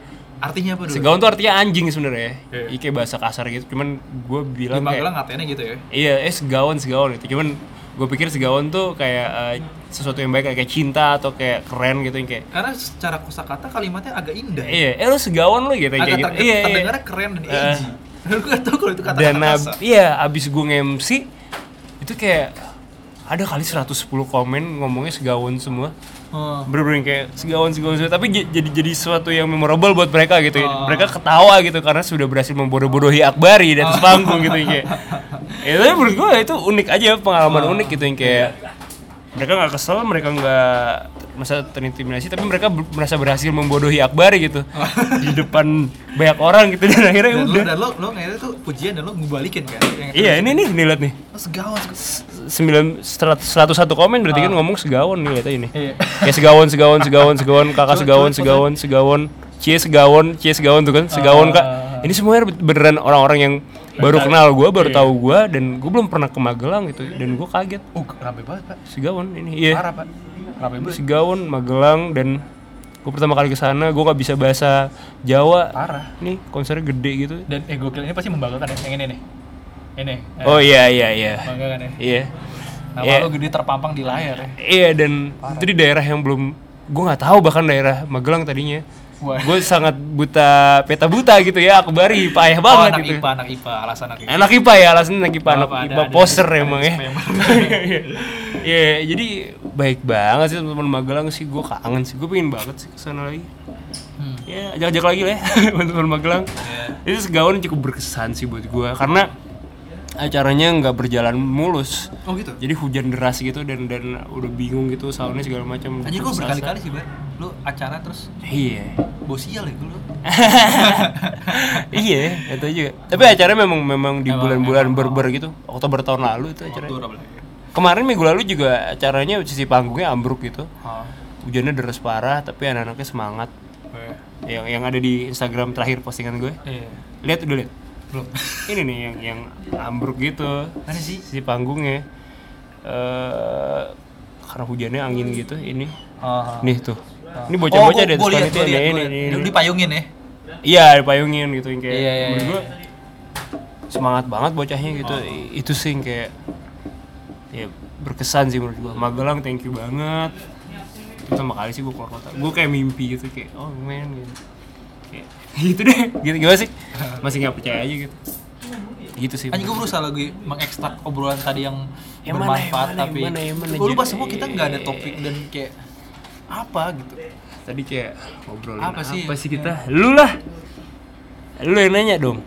artinya apa dulu segawon tuh artinya anjing sebenarnya. Iya. Iya. kayak bahasa kasar gitu. Cuman gue di bilang kayak Magelang katanya gitu ya iya, eh segawon segawon itu. Cuman gue pikir segawon tuh kayak eh, sesuatu yang baik kayak cinta atau kayak keren gitu yang kayak karena secara kosakata kalimatnya agak indah. Iya, eh lu segawon lu gitu agak kayak gitu. terdengar, Iya, iya. terdengarnya keren dan edgy. Gue gak tau kalau itu kata dan ab- iya abis gue nge-MC itu kayak ada kali 110 komen ngomongnya segawon semua Oh. bener-bener kayak segawon segawon. tapi jadi jadi sesuatu yang memorable buat mereka gitu Oh. mereka ketawa gitu karena sudah berhasil membodoh-bodohi Akbari di atas panggung gitu kayak ya tapi menurut gue itu unik aja pengalaman Oh. unik gitu yang kayak mereka nggak kesel mereka nggak merasa terintimidasi tapi mereka merasa berhasil membodohi Akbar gitu. Di depan banyak orang gitu dan akhirnya dan lo udah. dan lo lo ngeliatnya tuh pujian dan lo ngebalikin kan? Iya ini nih nih lihat nih. Lo segawan seg- sembilan seratus satu komen berarti kan ngomong segawon nih lihat aja ini Iya. ya segawon segawon segawon segawon kakak segawon segawon segawon cie segawon cie segawon tuh kan segawon kak. Ah. ini semuanya beneran orang-orang yang baru kenal gue baru tahu gue dan gue belum pernah ke Magelang gitu dan gue kaget uh rame banget pak segawon ini iya parah pak rame banget Sigawon, Magelang dan gue pertama kali ke sana gue nggak bisa bahasa Jawa. parah Nih konsernya gede gitu. dan eh gokil ini pasti membanggakan ya yang ini nih ini eh, Oh iya iya iya. membanggakan ya Iya. nama Iya. lo gede terpampang di layar ya Iya dan itu di daerah yang belum gue nggak tahu bahkan daerah Magelang tadinya. Gue sangat buta peta buta gitu ya akbari payah oh, banget anak gitu. IPA anak IPA alasan anak IPA Anak IPA ya alasan anak IPA anak IPA ada- poser ada emang ya. Iya jadi baik banget sih teman-teman Magelang sih gue kangen sih gue pengen banget sih ke sana lagi. Hmm. Ya ajak-ajak lagi lah ya teman-teman Magelang. Iya. Itu segawon cukup berkesan sih buat gue karena acaranya nggak berjalan mulus. oh gitu Jadi hujan deras gitu dan dan udah bingung gitu soundnya segala macam. Anjir kok berkali-kali sih, Bar. Lu acara terus Iya. bosial ya lu. iya, itu juga. Tapi acaranya memang memang di bulan-bulan berber gitu. Oktober tahun lalu itu acaranya. Oktober apa lagi? Kemarin minggu lalu juga acaranya sisi panggungnya ambruk gitu. Oh. Hujannya deras parah tapi anak-anaknya semangat. Yang yang ada di Instagram terakhir postingan gue. Iya. Lihat udah lihat. Belum. Ini nih yang yang ambruk gitu. Mana sih? Sisi panggungnya. Eh karena hujannya angin gitu ini. Oh. Nih tuh. Ini bocah-bocah gua liat, nih, gua ini, ini, dipayungin ya. Iya, dipayungin gitu yang kayak Iya, iya, menurut iya. gua semangat banget bocahnya gitu. I- Itu sih yang kayak ya berkesan sih menurut gua. Magelang thank you banget. Itu pertama kali sih gua keluar kota. Gua kayak mimpi gitu kayak oh man gitu. Kayak gitu deh. Gitu gimana sih? Masih nggak percaya aja gitu. Gitu sih. Anjing gue berusaha lagi mengekstrak obrolan tadi yang mana, bermanfaat mana, tapi yang mana, yang mana, gue lupa Jen? semua kita nggak ada topik dan kayak apa gitu. Tadi kayak ngobrolin Apa sih? apa sih kita? Lu lah. Lu yang nanya dong.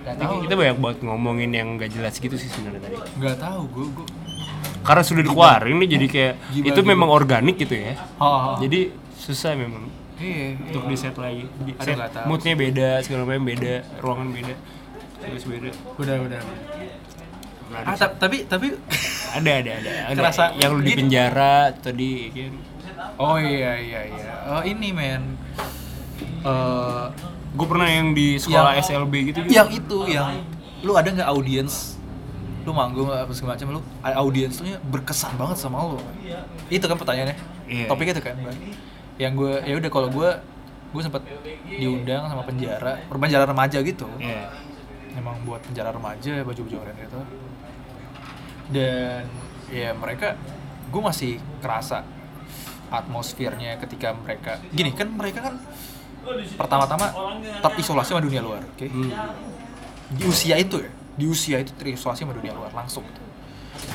Gak tahu. kita banyak banget ngomongin yang gak jelas gitu sih sebenarnya tadi. Gak tahu gue gue. karena sudah dikeluarin nih jadi kayak itu memang organik gitu ya Oh, jadi susah memang iya. untuk di set lagi di set moodnya beda segala macam beda ruangan beda terus beda Udah udah. Ah, ta- tapi tapi ada ada ada ada Kerasa yang lu di gitu. penjara tadi kan oh iya iya iya. Oh ini men. Eh gue pernah yang di sekolah Yang- SLB gitu juga yang itu yang lu ada nggak audiens lu manggung apa segala macam lu audiensnya berkesan banget sama lu itu kan pertanyaannya Iya. topiknya itu kan. Yang gue ya udah kalau gue gue sempat diundang sama penjara penjara remaja gitu Iya. emang buat penjara remaja baju baju oranye gitu dan ya mereka gue masih kerasa atmosfernya ketika mereka gini kan mereka kan pertama-tama terisolasi sama dunia luar oke Hmm. di usia itu ya di usia itu terisolasi sama dunia luar langsung gitu.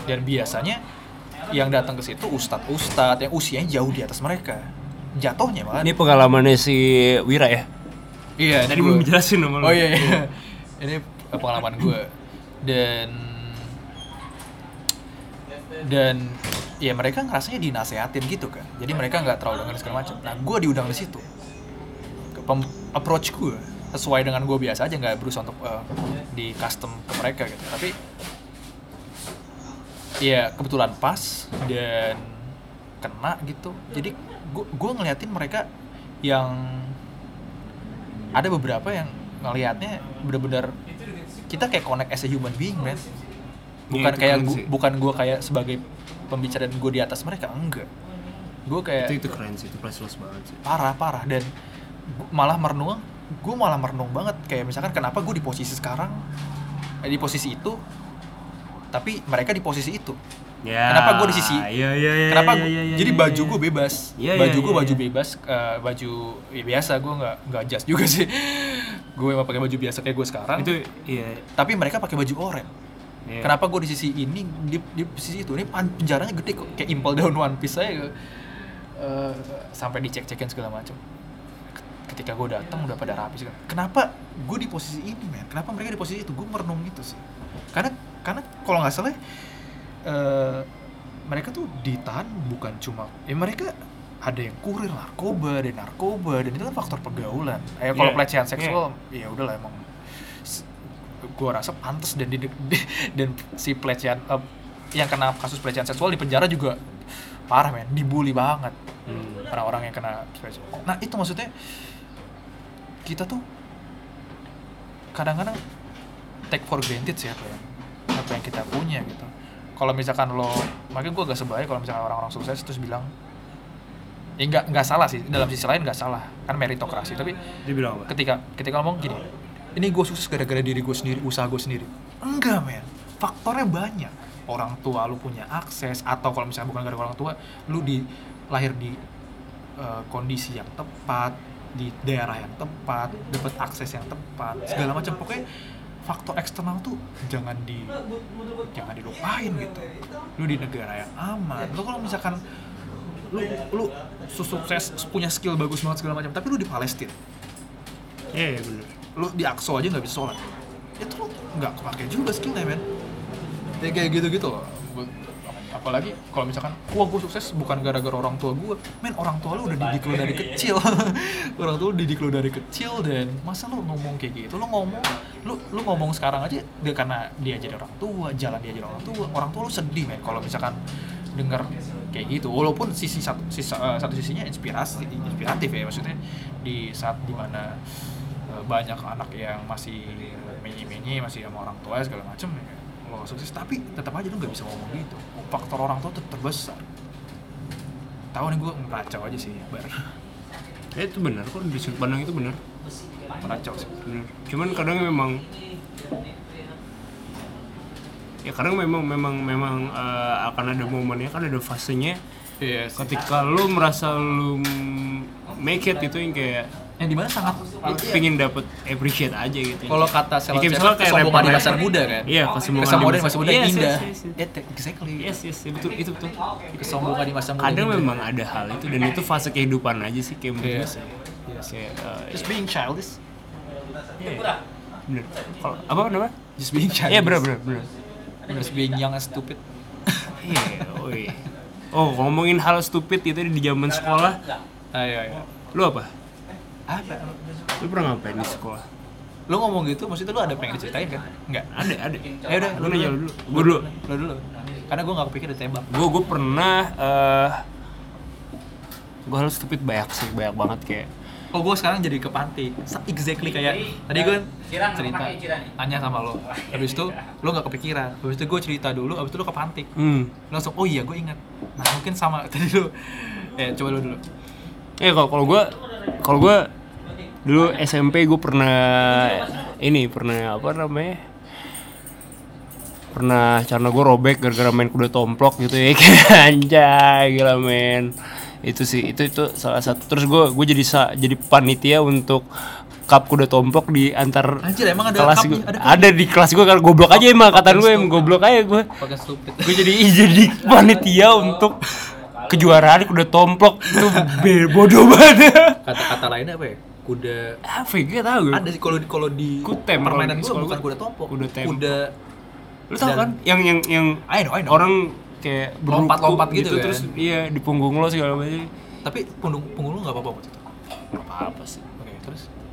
dan biasanya yang datang ke situ ustadz ustadz yang usianya jauh di atas mereka jatuhnya malah ini pengalamannya si Wira ya iya tadi belum jelasin sama lu Oh iya, iya. ini pengalaman gue dan dan ya mereka ngerasanya dinasehatin gitu kan. Jadi mereka nggak terlalu dengar segala macam. Nah gue diundang di situ. Pem- approach gue sesuai dengan gue biasa aja nggak berusaha untuk eh, di custom ke mereka gitu. Tapi ya kebetulan pas dan kena gitu. Jadi gue ngeliatin mereka yang ada beberapa yang ngelihatnya bener-bener kita kayak connect as a human being man. Bukan itu kayak gua, bukan gue kayak sebagai pembicara dan gue di atas mereka enggak. Gue kayak itu itu keren sih itu priceless banget sih. Parah parah. Dan malah merenung gue malah merenung banget. Kayak misalkan kenapa gue di posisi sekarang eh, di posisi itu tapi mereka di posisi itu ya Kenapa gua di sisi- iya iya iya kenapa gua- iya, iya, jadi iya, baju iya. gue bebas. Iya, iya, baju gue iya, baju bebas eh, baju ya biasa gue nggak nggak jas juga sih. Gue emang pakai baju biasa kayak gue sekarang. Itu iya. Tapi mereka pakai baju oranye. Iya. kenapa gue di sisi ini di, di sisi itu? Ini penjaranya gede kok. Kayak impel daun one piece saya eh, sampai dicek-cekin segala macam ketika gue datang udah pada rapi segala kenapa gue di posisi ini men? Kenapa mereka di posisi itu? Gue merenung gitu sih. Karena karena kalau nggak salah eh, mereka tuh ditahan bukan cuma ya mereka ada yang kurir narkoba, ada yang narkoba dan itu kan faktor pergaulan. Eh kalau Iya, pelecehan seksual ya udahlah emang gua rasa pantas dan di, di- dan si pelecehan eh, yang kena kasus pelecehan seksual di penjara juga parah men, dibully banget Hmm. orang-orang yang kena pelecehan. Nah, itu maksudnya kita tuh kadang-kadang take for granted sih apa yang apa yang kita punya gitu. Kalau misalkan lo, makanya gue gak sebaya kalau misalkan orang-orang sukses terus bilang, ya nggak nggak salah sih. Dalam sisi lain nggak salah. Kan meritokrasi. Tapi Dia bilang apa? ketika ketika ngomong gini ini gue sukses gara-gara diri gue sendiri usaha gue sendiri. Enggak men. Faktornya banyak. Orang tua lu punya akses atau kalau misalnya bukan gara-gara orang tua lu di lahir di eh, kondisi yang tepat di daerah yang tepat dapat akses yang tepat segala macam. Pokoknya faktor eksternal tuh jangan di jangan dilupain gitu. Lu di negara yang aman. Lu kalau misalkan lu lu sukses punya skill bagus banget segala macam tapi lu di Palestina. Iya, iya bener. lu di Akso aja nggak bisa sholat. Itu lu nggak kepake juga skillnya men. Ya kayak gitu gitu loh apalagi kalau misalkan wah gue sukses bukan gara-gara orang tua gue men orang tua lu udah didik lu dari kecil. Orang tua lu didik lu dari kecil dan masa lu ngomong kayak gitu? Lu ngomong lu lu ngomong sekarang aja dia karena dia jadi orang tua jalan dia jadi orang tua. Orang tua lu sedih men kalau misalkan dengar kayak gitu. Walaupun sisi satu sisi, eh, satu sisinya inspirasi inspiratif ya maksudnya. Di saat di mana eh, banyak anak yang masih menyi-menyi masih sama orang tua segala macem ya lo sukses. Tapi tetap aja lu nggak bisa ngomong gitu. Faktor orang tua tuh terbesar tahu nih gue meracau aja sih bar. Ya, itu benar kok di sudut pandang itu benar. meracau sih. Benar. Cuman kadang memang ya kadang memang memang memang eh, akan ada momennya kan ada fasenya. Iya ketika lu merasa lu make it itu yang kayak yang di mana sangat lu pingin dapet appreciate aja gitu kalau kata Ya, kayak misalnya kayak kesombongan di masa muda kan? Iya, kesombongan kesombongan di di masa muda Yes, yes, indah. yes, yes. Ya, te- exactly. Yes yes betul itu betul. Kesombongan di masa muda kadang indah. memang ada hal itu dan itu fase kehidupan aja sih kayak menurut Iya. Iya sih. kayak eh, just being childish. Iya. bener. Kalau apa namanya? Just being childish iya bener bener bener. Just being young and stupid. Iya oh iya oh ngomongin hal stupid itu di zaman sekolah. Ayo ayo lu apa apa lu pernah ngapain di sekolah? Lu ngomong gitu maksudnya lu ada pengen diceritain kan? Enggak ada ada. Ya udah gue nanya lu dulu gue dulu. lu dulu. Karena gue nggak kepikir ditembak. Gue gue pernah eh gue hal stupid banyak sih banyak banget kayak. Oh gue sekarang jadi ke panti. Exactly kayak tadi gue cerita. tanya sama lo. Habis itu lo nggak kepikiran. Habis itu gue cerita dulu habis itu lo ke panti. Hmm. Langsung oh iya gue ingat. Nah mungkin sama tadi lo. Eh coba lo dulu. Eh kalau kalau gue kalau gue dulu SMP gue pernah ini pernah apa namanya? Pernah karena gue robek gara-gara main kuda tomplok gitu ya anjay gila men. Itu sih itu itu salah satu. Terus gue gue jadi sa, jadi panitia untuk cup kuda tomplok di antar Anjir, emang ada kelas gue Ada ada, di kelas gue kan goblok aja emang angkatan gue emang goblok aja gue gue jadi jadi panitia untuk kejuaraan kuda tomplok. Itu bodoh banget. Kata-kata lainnya apa ya? Kuda. Apa ya gue tau gue ada sih kalau di kalau di Kutem, permainan gue sekolah bukan gua. kuda tompok Kuda tem. kuda lu tau kan? Yang yang yang I know, I know. orang kayak berruku Lompat-lompat gitu kan. terus iya di punggung lo segala macam. Tapi punggung punggung lu nggak apa-apa waktu itu apa apa sih. Ya,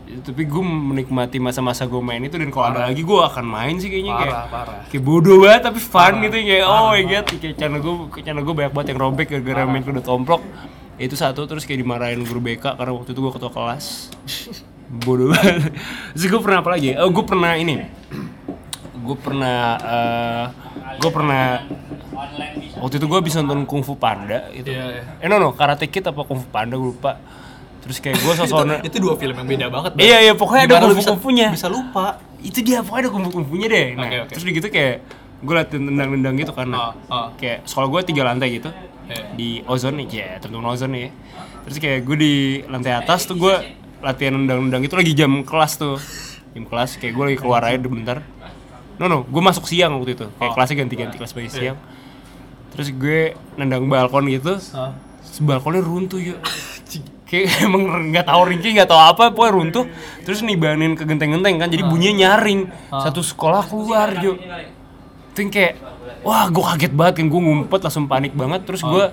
tapi gue menikmati masa-masa gue main itu dan kalau ada lagi gue akan main sih kayaknya kayak parah parah. kayak bodoh banget tapi fun Parah. gitu kayak Parah, oh my god kayak channel gue channel gue banyak banget yang robek gara-gara main kuda tomplok. Itu satu terus kayak dimarahin guru BK karena waktu itu gue ketua kelas. Bodoh banget. Terus gue pernah apa lagi? Oh gue pernah ini. Gue pernah eh gue pernah waktu itu gue bisa nonton Kung Fu Panda gitu. Iya, iya. eh no no Karate Kid apa Kung Fu Panda gue lupa terus kayak gue sosok itu dua film yang beda banget Bang. Iya iya pokoknya ada Gimana kungfu bisa lupa Itu dia pokoknya ada kungfunya deh. Nah Oke, oke. terus gitu kayak gue latihan tendang-tendang gitu karena Ah, ah. kayak sekolah gue tiga lantai gitu Iya. di ozon nih ya temen-temen ozon nih. ya. Terus kayak gue di lantai atas tuh gue latihan nendang-nendang itu lagi jam kelas tuh jam kelas kayak gue lagi keluar aja bentar. No no, gue masuk siang waktu itu. Kayak Oh. kelasnya ganti-ganti kelas pagi Iya. siang. Terus gue nendang balkon gitu. Terus balkonnya runtuh yuk kayak emang nggak tahu ringki nggak tahu apa pokoknya runtuh. Terus nibanin ke genteng-genteng kan jadi bunyinya nyaring. Satu sekolah keluar yuk itu kayak wah gue kaget banget kan gue ngumpet langsung panik banget. Terus gue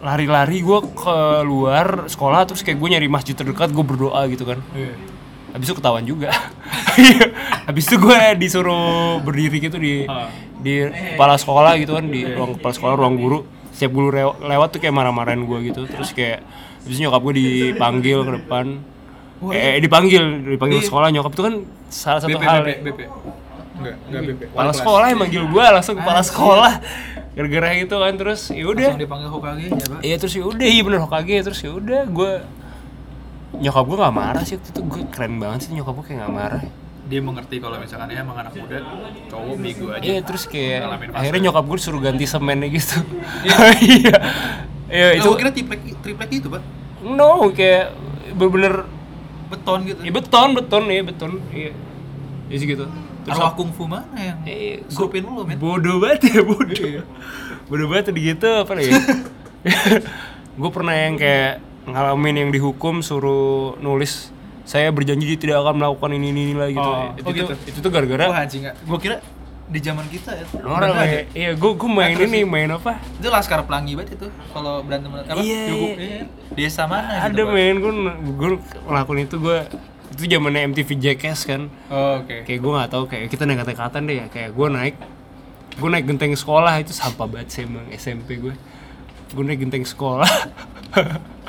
lari-lari gue keluar sekolah terus kayak gue nyari masjid terdekat gue berdoa gitu kan. Iya. habis itu ketahuan juga. Habis itu gue disuruh berdiri gitu di Ah. di kepala sekolah gitu kan di ruang kepala sekolah ruang guru. Setiap guru lewat tuh kayak marah-marahin gue gitu. Terus kayak itu nyokap gue dipanggil ke depan. Eh dipanggil dipanggil ke sekolah. Nyokap tuh kan salah satu BP, hal. BP, BP. Enggak, enggak BP. kepala sekolah yang manggil gue langsung kepala sekolah. Gara-gara gitu kan terus ya udah. Langsung dipanggil Hokage ya, Pak. Iya terus ya udah iya bener Hokage. Terus ya udah gue nyokap gue nggak marah sih waktu itu. Gue keren banget sih nyokap gue kayak nggak marah Dia mengerti kalau misalkan ya emang anak muda, cowok bego aja. iya terus kayak akhirnya nyokap gue suruh ganti semennya gitu iya iya Itu itu kira triplek triplek itu, Pak. no kayak bener-bener Beton gitu. ya beton beton ya beton iya iya sih gitu terus Arwah kungfu mana yang Eh, supin lu, men? bodoh banget ya bodoh bodoh banget tadi gitu apa ya gue pernah yang kayak ngalamin yang dihukum suruh nulis saya berjanji tidak akan melakukan ini ini, ini lagi gitu Oh, itu oh tuh gitu. itu tuh gara-gara Wah, anjing. Gua kira di zaman kita ya. orang kayak iya gue gue main Nah, ini main apa Itu laskar pelangi banget itu kalau berantem apa? Iya, dihukum, iya. Desa mana ada gitu, main gue gue ngelakuin itu gue itu zamannya MTV Jackass kan Oh, oke. kayak gue nggak tahu kayak kita naik kata deh ya kayak gue naik gue naik genteng sekolah itu sampah banget sih emang SMP gue gue naik genteng sekolah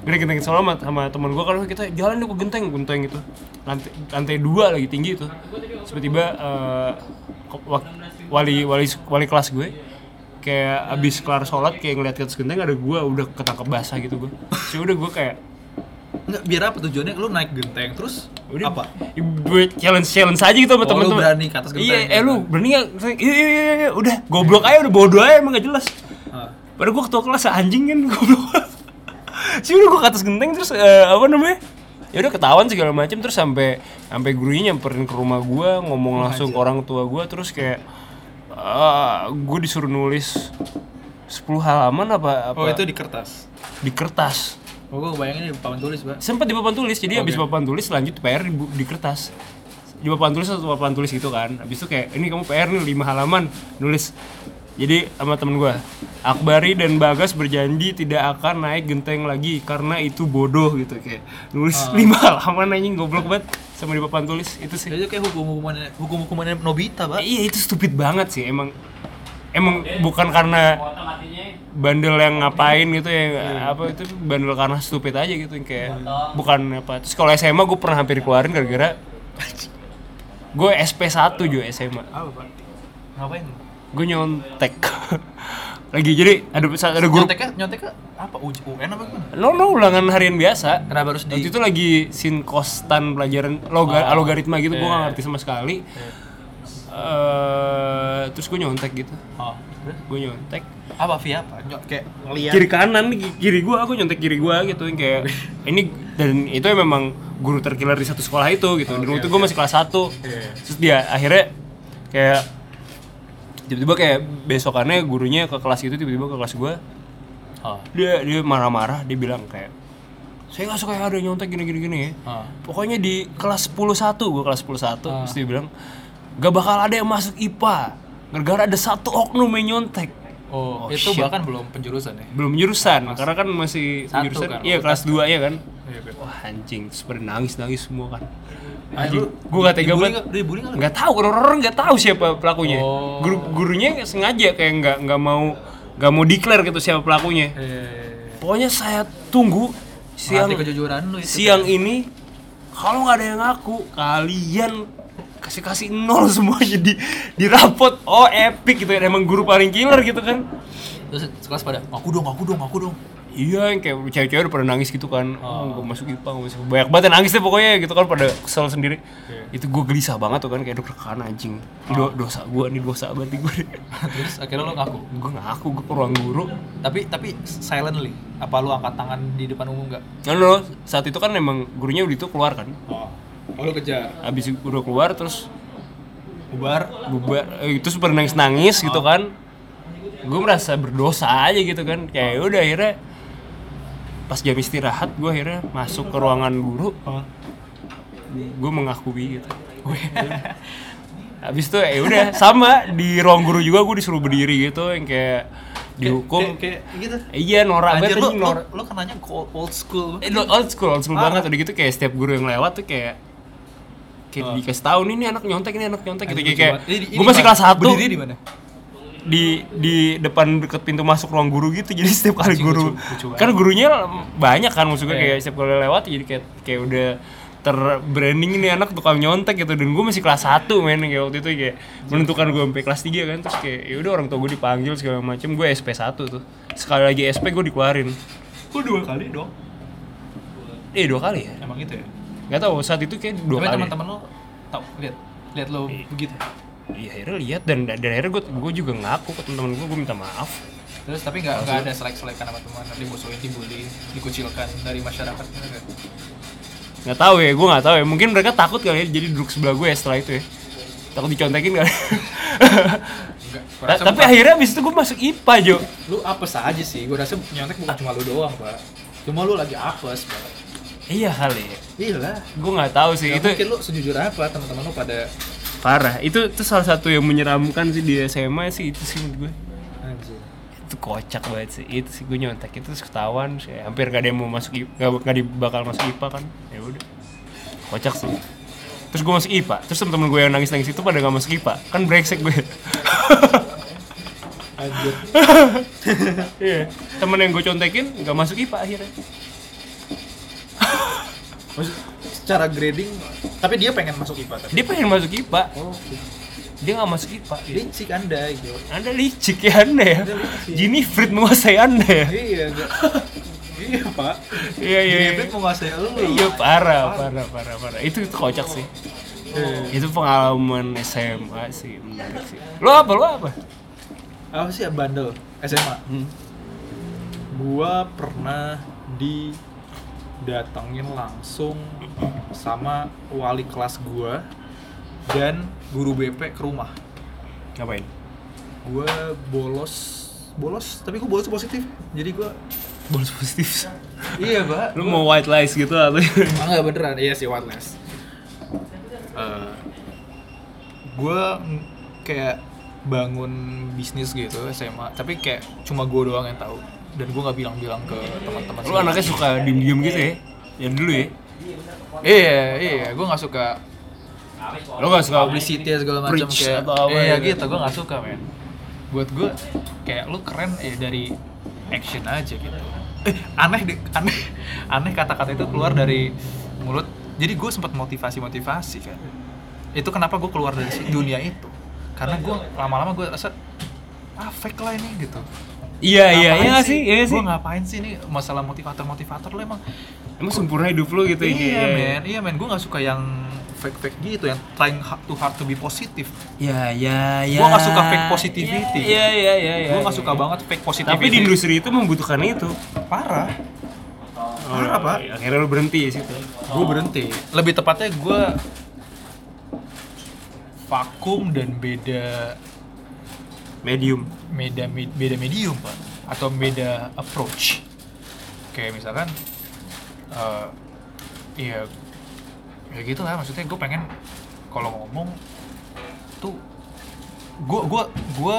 gue sekolah sama, sama teman gue kalau kita jalan deh ke genteng genteng itu lantai lantai dua lagi tinggi itu. Tiba-tiba wak- wali wali wali kelas gue kayak abis kelar sholat kayak ngeliat ke atas genteng ada gue udah ketangkep basah gitu gue sih udah gue kayak Enggak, biar apa tujuannya? Lu naik genteng terus udah apa? gue challenge challenge aja gitu sama Oh, lu temen-temen. berani ke atas iya genteng, eh lu berani nggak? Iya iya iya iya udah goblok aja udah bodoh aja emang gak jelas. Ah. padahal gue ketua kelas anjing kan goblok sih udah gue ke atas genteng terus eh, apa namanya? Ya udah ketahuan segala macam terus sampai sampai gurunya nyamperin ke rumah gue ngomong langsung ke orang tua gue terus kayak ah gue disuruh nulis 10 halaman apa apa? Oh, itu di kertas. di kertas. Oh, gua bayangin di papan tulis, Pak. sempat di papan tulis jadi habis Oke. papan tulis lanjut PR di, di kertas. Di papan tulis atau papan tulis gitu kan. Habis itu kayak ini kamu PR nih 5 halaman nulis jadi sama temen gue Akbari dan Bagas berjanji tidak akan naik genteng lagi karena itu bodoh gitu. Kayak nulis Ah. 5 halaman anjing goblok banget. Sama di papan tulis itu sih. Itu kayak hukum-hukumannya hukum-hukumannya Nobita, Pak. iya itu stupid banget sih emang. Emang bukan karena bandel yang ngapain gitu ya apa itu bandel karena stupid aja gitu yang kayak bukan apa. Terus kalau SMA gue pernah hampir keluarin gara-gara gue SP 1 juga SMA Apa? Ngapain? Gue nyontek. Lagi jadi ada ada guru Nyonteknya, nyonteknya apa? Uj UN apa gimana? no no ulangan harian biasa. Kenapa harus waktu di itu lagi sinkostan pelajaran loga, Oh, logaritma gitu gue iya. gak ngerti sama sekali. Eh, terus gue nyontek gitu. Oh, gue nyontek. Apa via? Apa? Nyok kayak ngeliat kiri kanan kiri gua aku nyontek kiri gua gitu. Yang kayak ini dan itu memang guru terkiller di satu sekolah itu gitu. Dan Oke, waktu itu gua masih kelas 1 Iya. terus dia akhirnya kayak tiba-tiba kayak besokannya gurunya ke kelas itu tiba-tiba ke kelas Oh. dia dia marah-marah dia bilang kayak saya nggak suka yang ada nyontek gini gini ya pokoknya di kelas 10 1 gua kelas 10 1 Ah. terus dia bilang gak bakal ada yang masuk IPA gara-gara ada satu oknum yang nyontek. Oh, Oh, itu shit. bahkan belum penjurusan ya? belum jurusan karena kan masih Satu jurusan kan, iya oh, kelas 2 ya kan? Iya, wah anjing terus pada nangis nangis semua kan anjing gue gak tega banget? Dibully nggak tahu orang-orang nggak tahu siapa pelakunya Oh. guru gurunya sengaja kayak nggak nggak mau nggak mau declare gitu siapa pelakunya Eh, pokoknya saya tunggu siang kejujuran lu itu. siang ini kalau nggak ada yang ngaku kalian kasih kasih nol semuanya di di rapot oh epic gitu ya emang guru paling killer gitu kan Terus sekelas pada, aku dong, aku dong, aku dong. Iya, yang kayak cewek-cewek udah pada nangis gitu kan. Oh. Oh, gak masuk IPA, gak masuk. Banyak banget yang nangis deh pokoknya gitu kan pada kesel sendiri. Iya. Itu gue gelisah banget tuh kan kayak deg-degan anjing. Ini do- dosa gue nih, dosa banget nih gue. Terus akhirnya lo ngaku. gue ngaku gue ke ruang guru. Tapi tapi silently. Apa lu angkat tangan di depan umum enggak? Nah, no, saat itu kan emang gurunya udah itu keluar kan. Oh. Oh, lu kejar. Habis udah keluar terus Bubar. bubar eh, itu super nangis nangis gitu kan gue merasa berdosa aja gitu kan kayak udah akhirnya pas jam istirahat gue akhirnya masuk ke ruangan guru. Oh. gue mengakui gitu. Habis itu ya udah sama di ruang guru juga gue disuruh berdiri gitu yang kayak dihukum. Kayak, kayak gitu? Iya norak banget lu, anjing, lu, norak lu kenanya old, school. Eh, old school, old school Parah. banget. Udah gitu kayak setiap guru yang lewat tuh kayak kayak Oh. dikasih tahu nih ini anak nyontek ini anak nyontek gitu. Kayak, gue masih kelas 1 berdiri di mana di di depan deket pintu masuk ruang guru gitu jadi setiap kali guru lucu- lucu banget. kan gurunya banyak kan maksudnya Iya. kayak setiap kali lewat jadi kayak kayak udah terbranding ini anak tukang nyontek gitu dan gue masih kelas 1 men kayak waktu itu kayak menentukan gue sampai kelas 3 kan terus kayak ya udah orang tua gue dipanggil segala macem gue SP 1 tuh sekali lagi SP gue dikeluarin Kok dua kali dong? eh dua kali ya Emang gitu ya? nggak tahu saat itu kayak dua Tapi kali teman-teman lo tau, lihat lihat lo begitu. Iya akhirnya lihat dan dan akhirnya gue gue juga ngaku ke teman-teman gue gue minta maaf. Terus tapi nggak nggak ada selek-selekan sama teman, dimusuhin, dibully, dikucilkan dari masyarakat? Nggak tahu ya, gue nggak tahu ya. Mungkin mereka takut kali ya jadi duduk sebelah gue ya setelah itu ya. Takut dicontekin kali. Enggak. Tapi bukan- akhirnya abis itu gue masuk IPA Jo. lu apes aja sih. Gue rasa nyontek bukan cuma lu doang, Pak. Cuma lu lagi apes, Pak. Iya kali ya. Iya lah. Gue nggak tahu sih Gak itu mungkin lu sejujur apa teman-teman lu pada parah. Itu itu salah satu yang menyeramkan sih di SMA sih itu sih menurut gue. anjir. Itu kocak banget sih. Itu sih gue nyontek itu terus ketahuan sih. Hampir gak ada yang mau masuk IPA, gak, gak bakal masuk IPA kan. Ya udah. Kocak sih. Terus gue masuk IPA. Terus temen-temen gue yang nangis-nangis itu pada gak masuk IPA. Kan brengsek gue. Anjir. Iya. Temen yang gue contekin gak masuk IPA akhirnya. Maksud, secara grading tapi dia pengen masuk IPA tapi. Dia pengen masuk IPA. Oh, Dia gak masuk IPA. licik Anda gitu. Anda licik ya Anda ya. Jimmy Frit menguasai Anda ya. Iya, iya, Pak. Iya iya. iya. Jebret mau ngasih lu. Iya parah, parah, parah, parah. Itu itu kocak sih. Iya. Itu pengalaman SMA sih, menarik sih. Lo apa? Lo apa? Apa sih bandel SMA? Hmm. Gua pernah didatengin langsung sama wali kelas gua dan guru BP ke rumah. Ngapain? Gua bolos bolos tapi gua bolos positif jadi gua Bolos positif. iya pak Lu mau white lies gitu atau? Ah, enggak beneran iya sih wireless Eh, gue kayak bangun bisnis gitu SMA tapi kayak cuma gue doang yang tahu dan gue nggak bilang-bilang ke teman-teman Lu anaknya suka diem-diem gitu ya? Ya dulu ya. Iya iya gue nggak suka. Lo gak suka publicity ya segala macam kayak atau apa iya gitu. gitu. Gue nggak suka men. Buat gue kayak lu keren ya dari action aja gitu. Eh aneh deh aneh. Aneh kata-kata itu keluar dari mulut. Jadi gue sempat motivasi motivasi kan. Itu kenapa gue keluar dari dunia itu. Karena gue lama-lama gue rasa ah fake lah ini gitu. Iya iya. Iya sih, iya sih. gue ngapain sih ini? Masalah motivator motivator lo emang Emang sempurna hidup lu gitu ya? iya men iya men gue nggak suka yang fake fake gitu yang trying to hard to be positif Ya ya ya. Gua nggak suka fake positivity. Iya iya iya iya. gue nggak suka banget fake positivity Tapi di industri itu membutuhkan itu. parah Parah, Pak. iya, Akhirnya lu berhenti di situ. gue berhenti lebih tepatnya gue vakum dan beda Medium. beda beda medium pak atau beda approach kayak misalkan eh iya. Ya gitu lah maksudnya gue pengen kalau ngomong tuh gue gua gua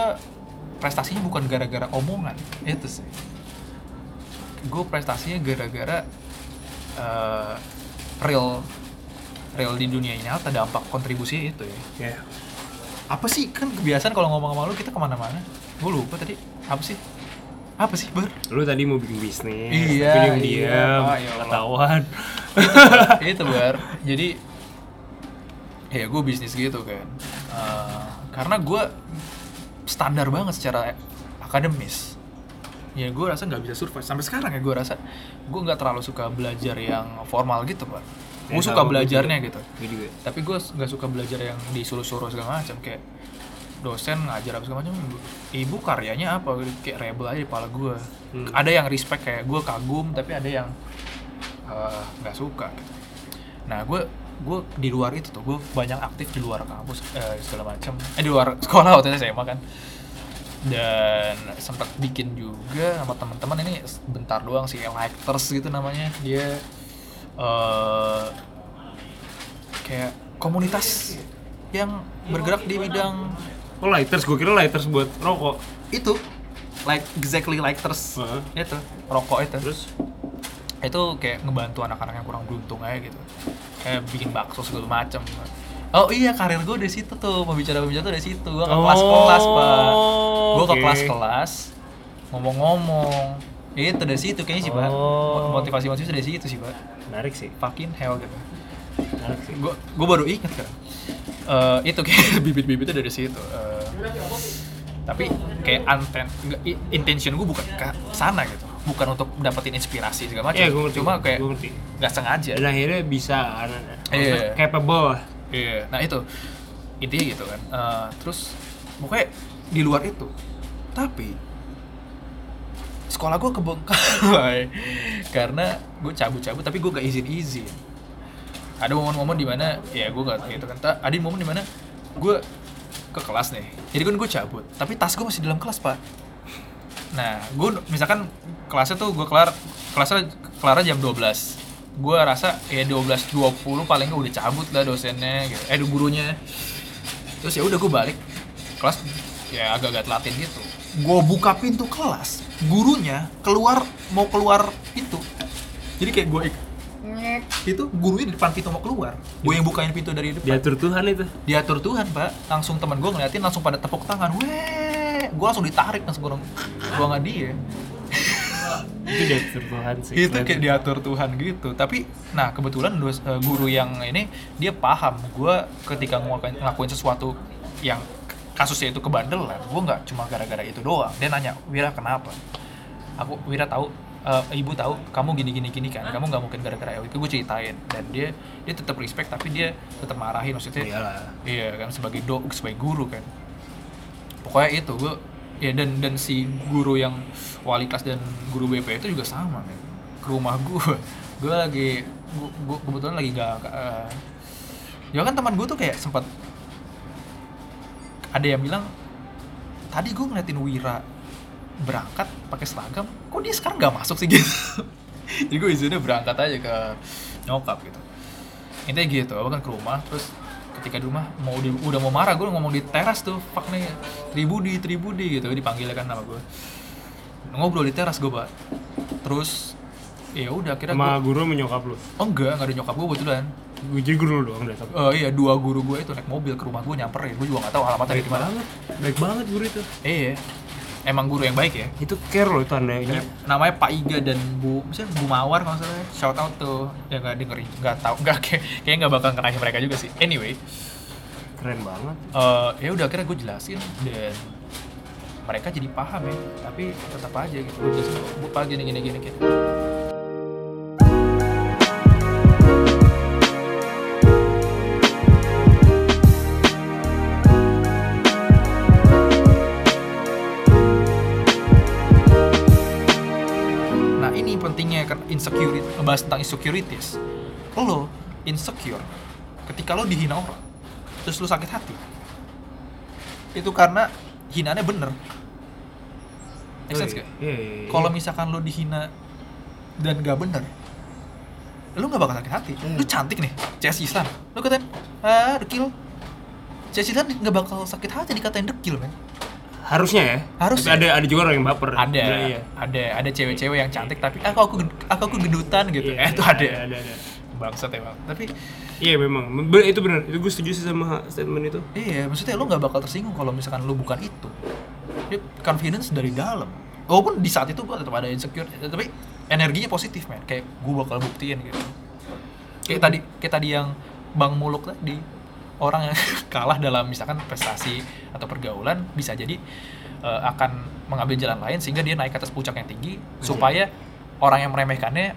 prestasinya bukan gara-gara omongan itu sih. Gue prestasinya gara-gara eh, real real di dunia ini nyata dampak kontribusi itu ya. Ya. apa sih? Kan kebiasaan kalau ngomong sama lu kita ke mana-mana. Gue lupa tadi. Apa sih apa sih ber Lu tadi mau bikin bisnis, Iya, iya, diam-diam, Pak, ya Allah. ketahuan. itu bar. Jadi ya gue bisnis gitu kan. Eh, karena gue standar banget secara akademis. Ya gue rasa nggak bisa survive. Sampai sekarang ya gue rasa. Gue nggak terlalu suka belajar yang formal gitu pak gue suka belajarnya juga. gitu. Gue juga. tapi gue nggak suka belajar yang disuruh-suruh segala macam. Kayak dosen ngajar apa segala macam ibu karyanya apa? Kayak rebel aja di kepala gue Hmm. ada yang respect kayak gue kagum tapi ada yang eh, nggak suka. Gitu nah gue gue di luar itu tuh gue banyak aktif di luar kampus eh, segala macam. Eh di luar sekolah waktu itu SMA kan. Dan sempat bikin juga sama teman-teman ini bentar doang sih lighters gitu namanya. Dia eh kayak komunitas yang bergerak di bidang Oh lighters, gue kira lighters buat rokok. itu. Like exactly like terus Heeh. itu. Rokok itu. Terus? Itu kayak ngebantu anak-anak yang kurang beruntung aja gitu. Kayak bikin bakso segala macem. Oh iya karir gue dari situ tuh. Pembicara pembicara tuh dari situ. Gue ke Oh, kelas-kelas pak. Gue ke oke. kelas-kelas ngomong-ngomong. Itu dari situ kayaknya sih pak. Oh. motivasi motivasi dari situ sih pak. Menarik sih. fucking hell gitu. Menarik sih. gue gue baru inget kan Eh, itu kayak bibit-bibitnya dari situ Eh, tapi kayak anten intention gue bukan ke sana gitu bukan untuk dapetin inspirasi segala macam Iya, gue ngerti. cuma kayak nggak sengaja Dan akhirnya bisa anak Iya. capable. Iya, nah itu intinya gitu kan. Eh, terus pokoknya di luar itu, tapi sekolah gue kebengkalai karena gue cabut-cabut tapi gue gak izin-izin. Ada momen-momen di mana ya gue gak gitu kan. Ada momen di mana gue ke kelas nih, jadi kan gue cabut, tapi tas gue masih dalam kelas pak. Nah, gue misalkan kelasnya tuh gue kelar kelasnya kelar jam 12 gue rasa ya 12.20 paling nggak udah cabut lah dosennya gitu. eh gurunya terus ya udah gue balik kelas ya agak-agak telatin gitu gue buka pintu kelas gurunya keluar mau keluar pintu jadi kayak gue itu gurunya di depan pintu mau keluar. Gue yang bukain pintu dari depan. Diatur Tuhan itu. diatur Tuhan pak. Langsung teman gue ngeliatin langsung pada tepuk tangan. Weh gue langsung ditarik langsung ke ruang ruangan dia. Itu diatur Tuhan sih. itu kayak diatur Tuhan gitu. Tapi nah kebetulan dos- eh, guru yang ini dia paham. Gue ketika ngelakuin, ngelakuin sesuatu yang kasusnya itu kebandelan gue nggak cuma gara-gara itu doang. Dia nanya Wira kenapa? Aku Wira tahu eh, ibu tahu kamu gini gini gini kan? Kamu nggak mungkin gara-gara itu. Gue ceritain. Dan dia dia tetap respect tapi dia tetap marahin. Maksudnya Iyalah. iya kan sebagai do sebagai guru kan. Pokoknya itu gue ya dan dan si guru yang wali kelas dan guru BP itu juga sama kan ke rumah gue gue lagi gue, gue kebetulan lagi gak, gak eh, ya kan teman gue tuh kayak sempat ada yang bilang tadi gue ngeliatin Wira berangkat pakai seragam kok dia sekarang nggak masuk sih gitu jadi gue izinnya berangkat aja ke nyokap gitu. Intinya gitu aku kan ke rumah terus ketika di rumah mau di, udah mau marah gue ngomong di teras tuh fuck nih tribudi tribudi gitu. Dipanggil kan nama gue ngobrol di teras gue pak. Terus ya udah akhirnya Sama gue guru menyokap lu. oh enggak nggak ada nyokap gue kebetulan. Jadi guru lu doang deh tapi. Eh iya dua guru gue itu naik mobil ke rumah gue nyamperin. Gue juga nggak tahu alamatnya di mana. Baik banget guru itu. iya emang guru yang baik ya? Itu care loh tandanya. namanya Pak Iga dan Bu misalnya Bu Mawar kalau salah shout out tuh ya nggak dengerin nggak tahu nggak kayak kayaknya nggak bakal kenalin mereka juga sih. Anyway. Keren banget. eh ya udah akhirnya gue jelasin. Dan mereka jadi paham ya. Tapi tetap aja gitu. Gue jelasin bu pak gini gini gini gitu insecurity ngebahas tentang insecurities. Lo insecure ketika lo dihina orang terus lo sakit hati. Itu karena hinaannya bener. Make sense gak? Iya, iya, iya. Kalau misalkan lo dihina dan gak bener lo gak bakal sakit hati. Lo cantik nih CS Islam. Lo katain ah dekil. CS Islam gak bakal sakit hati dikatain dekil men harusnya ya. Tapi ada ada juga orang yang baper. ada Iya, iya. ada ada cewek-cewek yang cantik tapi aku aku aku aku gedutan gitu Iya, eh itu ada ada, ada. bangsat emang tapi Iya memang, itu benar. Itu gue setuju sih sama statement itu. Iya, maksudnya lo nggak bakal tersinggung kalau misalkan lo bukan itu. Dia confidence dari dalam. Walaupun di saat itu gue tetap ada insecure, tapi energinya positif men. Kayak gue bakal buktiin gitu. Kayak tadi, kayak tadi yang Bang Muluk tadi orang yang kalah dalam misalkan prestasi atau pergaulan bisa jadi eh, akan mengambil jalan lain sehingga dia naik ke atas puncak yang tinggi supaya orang yang meremehkannya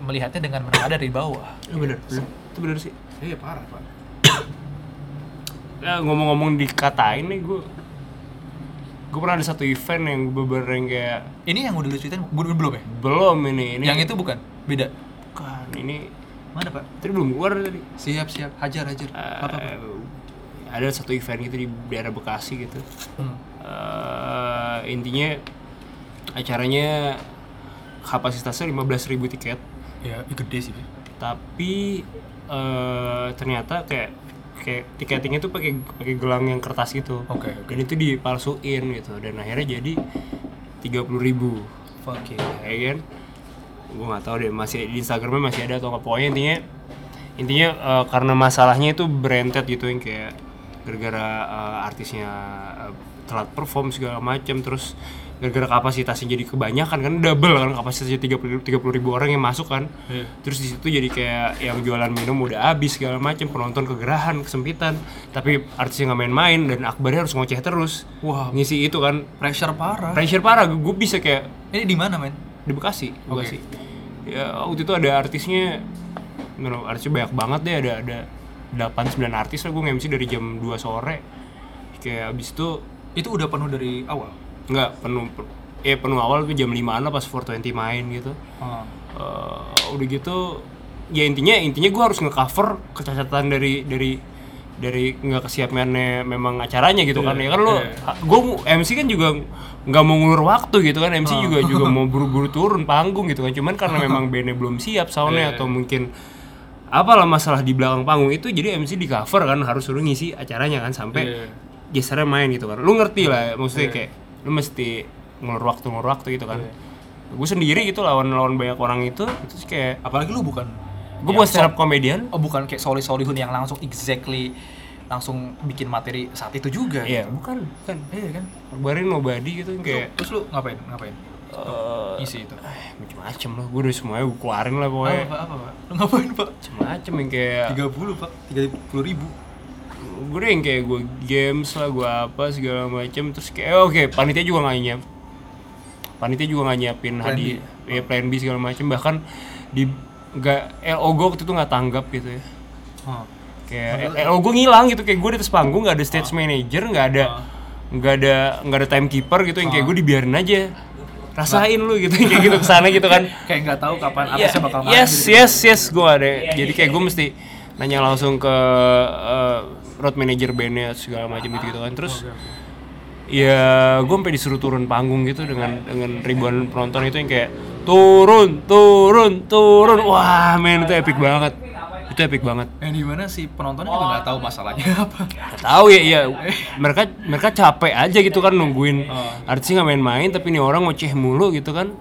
melihatnya dengan menada dari bawah. Iya benar, benar. Itu benar sih. Iya parah pak. Ya, ngomong-ngomong dikatain nih gue gue pernah ada satu event yang bener yang kayak Ini yang udah lu ceritain belum belum ya? belum ini ini Yang itu bukan? Beda. bukan ini Mana pak? tadi belum keluar tadi Siap siap, hajar hajar. apa pak? Eh, ada satu event gitu di daerah Bekasi gitu Hmm. Eh, intinya acaranya kapasitasnya 15.000 tiket Ya, gede sih. Tapi eh, ternyata kayak kayak tiketingnya tuh pakai pakai gelang yang kertas gitu Oke, oke. dan itu dipalsuin gitu dan akhirnya jadi tiga puluh ribu Fuck you. ya kan gue nggak tahu deh masih di Instagramnya masih ada atau nggak pokoknya intinya intinya eh, karena masalahnya itu branded gitu yang kayak gara-gara eh, artisnya eh, telat perform segala macam terus gara-gara kapasitasnya jadi kebanyakan kan double kan kapasitasnya 30 30 ribu orang yang masuk kan Iya. terus di situ jadi kayak yang jualan minum udah habis segala macam penonton kegerahan kesempitan tapi artisnya nggak main-main dan Akbarnya harus ngoceh terus Wah, ngisi itu kan pressure parah. pressure parah gue bisa kayak Ini di mana, men? Di Bekasi. Bekasi. Ya waktu itu ada artisnya, tahu, artisnya banyak banget deh ada ada 8 9 artis lah gue nge-MC dari jam 2 sore. Kayak abis itu Itu udah penuh dari awal. nggak penuh eh penuh awal tuh jam 5 lah pas 420 main gitu. Ah. Eh, udah gitu ya intinya intinya gue harus ngecover kecacatan dari dari dari nggak kesiapannya memang acaranya gitu kan ya kan lo iya. gue MC kan juga nggak mau ngulur waktu gitu kan MC juga juga mau buru-buru turun panggung gitu kan cuman karena memang bandnya belum siap soundnya atau mungkin apalah masalah di belakang panggung itu jadi MC di cover kan harus suruh ngisi acaranya kan sampai Iya. gesernya main gitu kan. Lu ngerti lah maksudnya kayak lu mesti ngulur waktu ngulur waktu gitu kan. Gue sendiri gitu lawan lawan banyak orang itu terus kayak Apalagi lu bukan gue buat stand up komedian Oh bukan kayak Soli Solihun yang langsung exactly langsung bikin materi saat itu juga. iya gitu. bukan bukan Iya kan? kabarin nobody gitu kayak Terus lu ngapain? Ngapain? eh Isi itu. eh, macem-macem lah gue udah semuanya gue keluarin lah Apa, pokoknya apa, apa, Pak? Lu ngapain, Pak? macem-macem yang kayak 30, Pak. 30 ribu. gue udah yang kayak gue games lah gue apa segala macem terus kayak eh, oke panitia juga nggak nyiap panitia juga nggak nyiapin hadiah ya plan B segala macem bahkan di nggak LO waktu itu nggak tanggap gitu ya. Oh. kayak LO gue ngilang gitu kayak gue di atas panggung nggak ada stage manager nggak ada nggak ada nggak ada timekeeper gitu yang kayak gue dibiarin aja. Rasain lu gitu kayak gitu ke sana gitu kan. Kayak nggak tahu kapan Iya, artisnya bakal main. yes gitu. yes yes gue ada. Jadi kayak gue mesti nanya langsung ke eh, road manager bandnya segala macam gitu gitu kan. Terus ya gue sampai disuruh turun panggung gitu dengan dengan ribuan penonton itu yang kayak turun turun turun. Wah men itu epic banget. Itu epic banget. Yang di mana si penontonnya juga nggak tahu masalahnya apa. Nggak tahu ya iya mereka mereka capek aja gitu kan nungguin. Artisnya nggak main-main tapi nih orang ngoceh mulu gitu kan.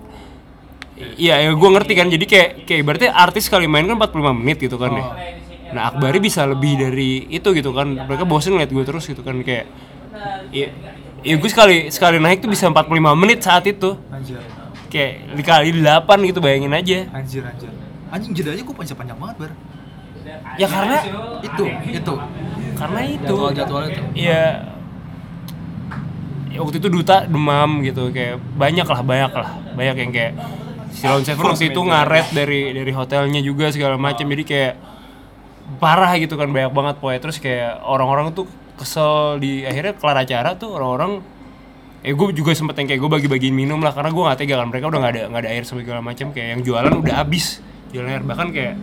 Iya, ya gue ngerti kan. Jadi kayak kayak berarti artis sekali main kan 45 menit gitu kan ya. Nah, Akbari bisa lebih dari itu gitu kan. Mereka bosen ngeliat gue terus gitu kan kayak Iya, ya gue sekali sekali naik tuh bisa 45 menit saat itu. Anjir. Kayak dikali 8 gitu bayangin aja. Anjir, anjir. Anjing jedanya kok panjang-panjang banget, Bar. Ya karena Itu, itu. karena itu. Jadwal-jadwal itu. Iya. Ya, waktu itu duta demam gitu kayak banyak lah banyak lah banyak yang kayak si Lone Seven waktu itu ngaret dari dari hotelnya juga segala macam jadi kayak parah gitu kan banyak banget pokoknya terus kayak orang-orang tuh kesel di akhirnya kelar acara tuh orang-orang eh gue juga sempet yang kayak gue bagi-bagiin minum lah karena gue gak tega kan mereka udah gak ada nggak ada air segala macam kayak yang jualan udah habis jualan air. Bahkan kayak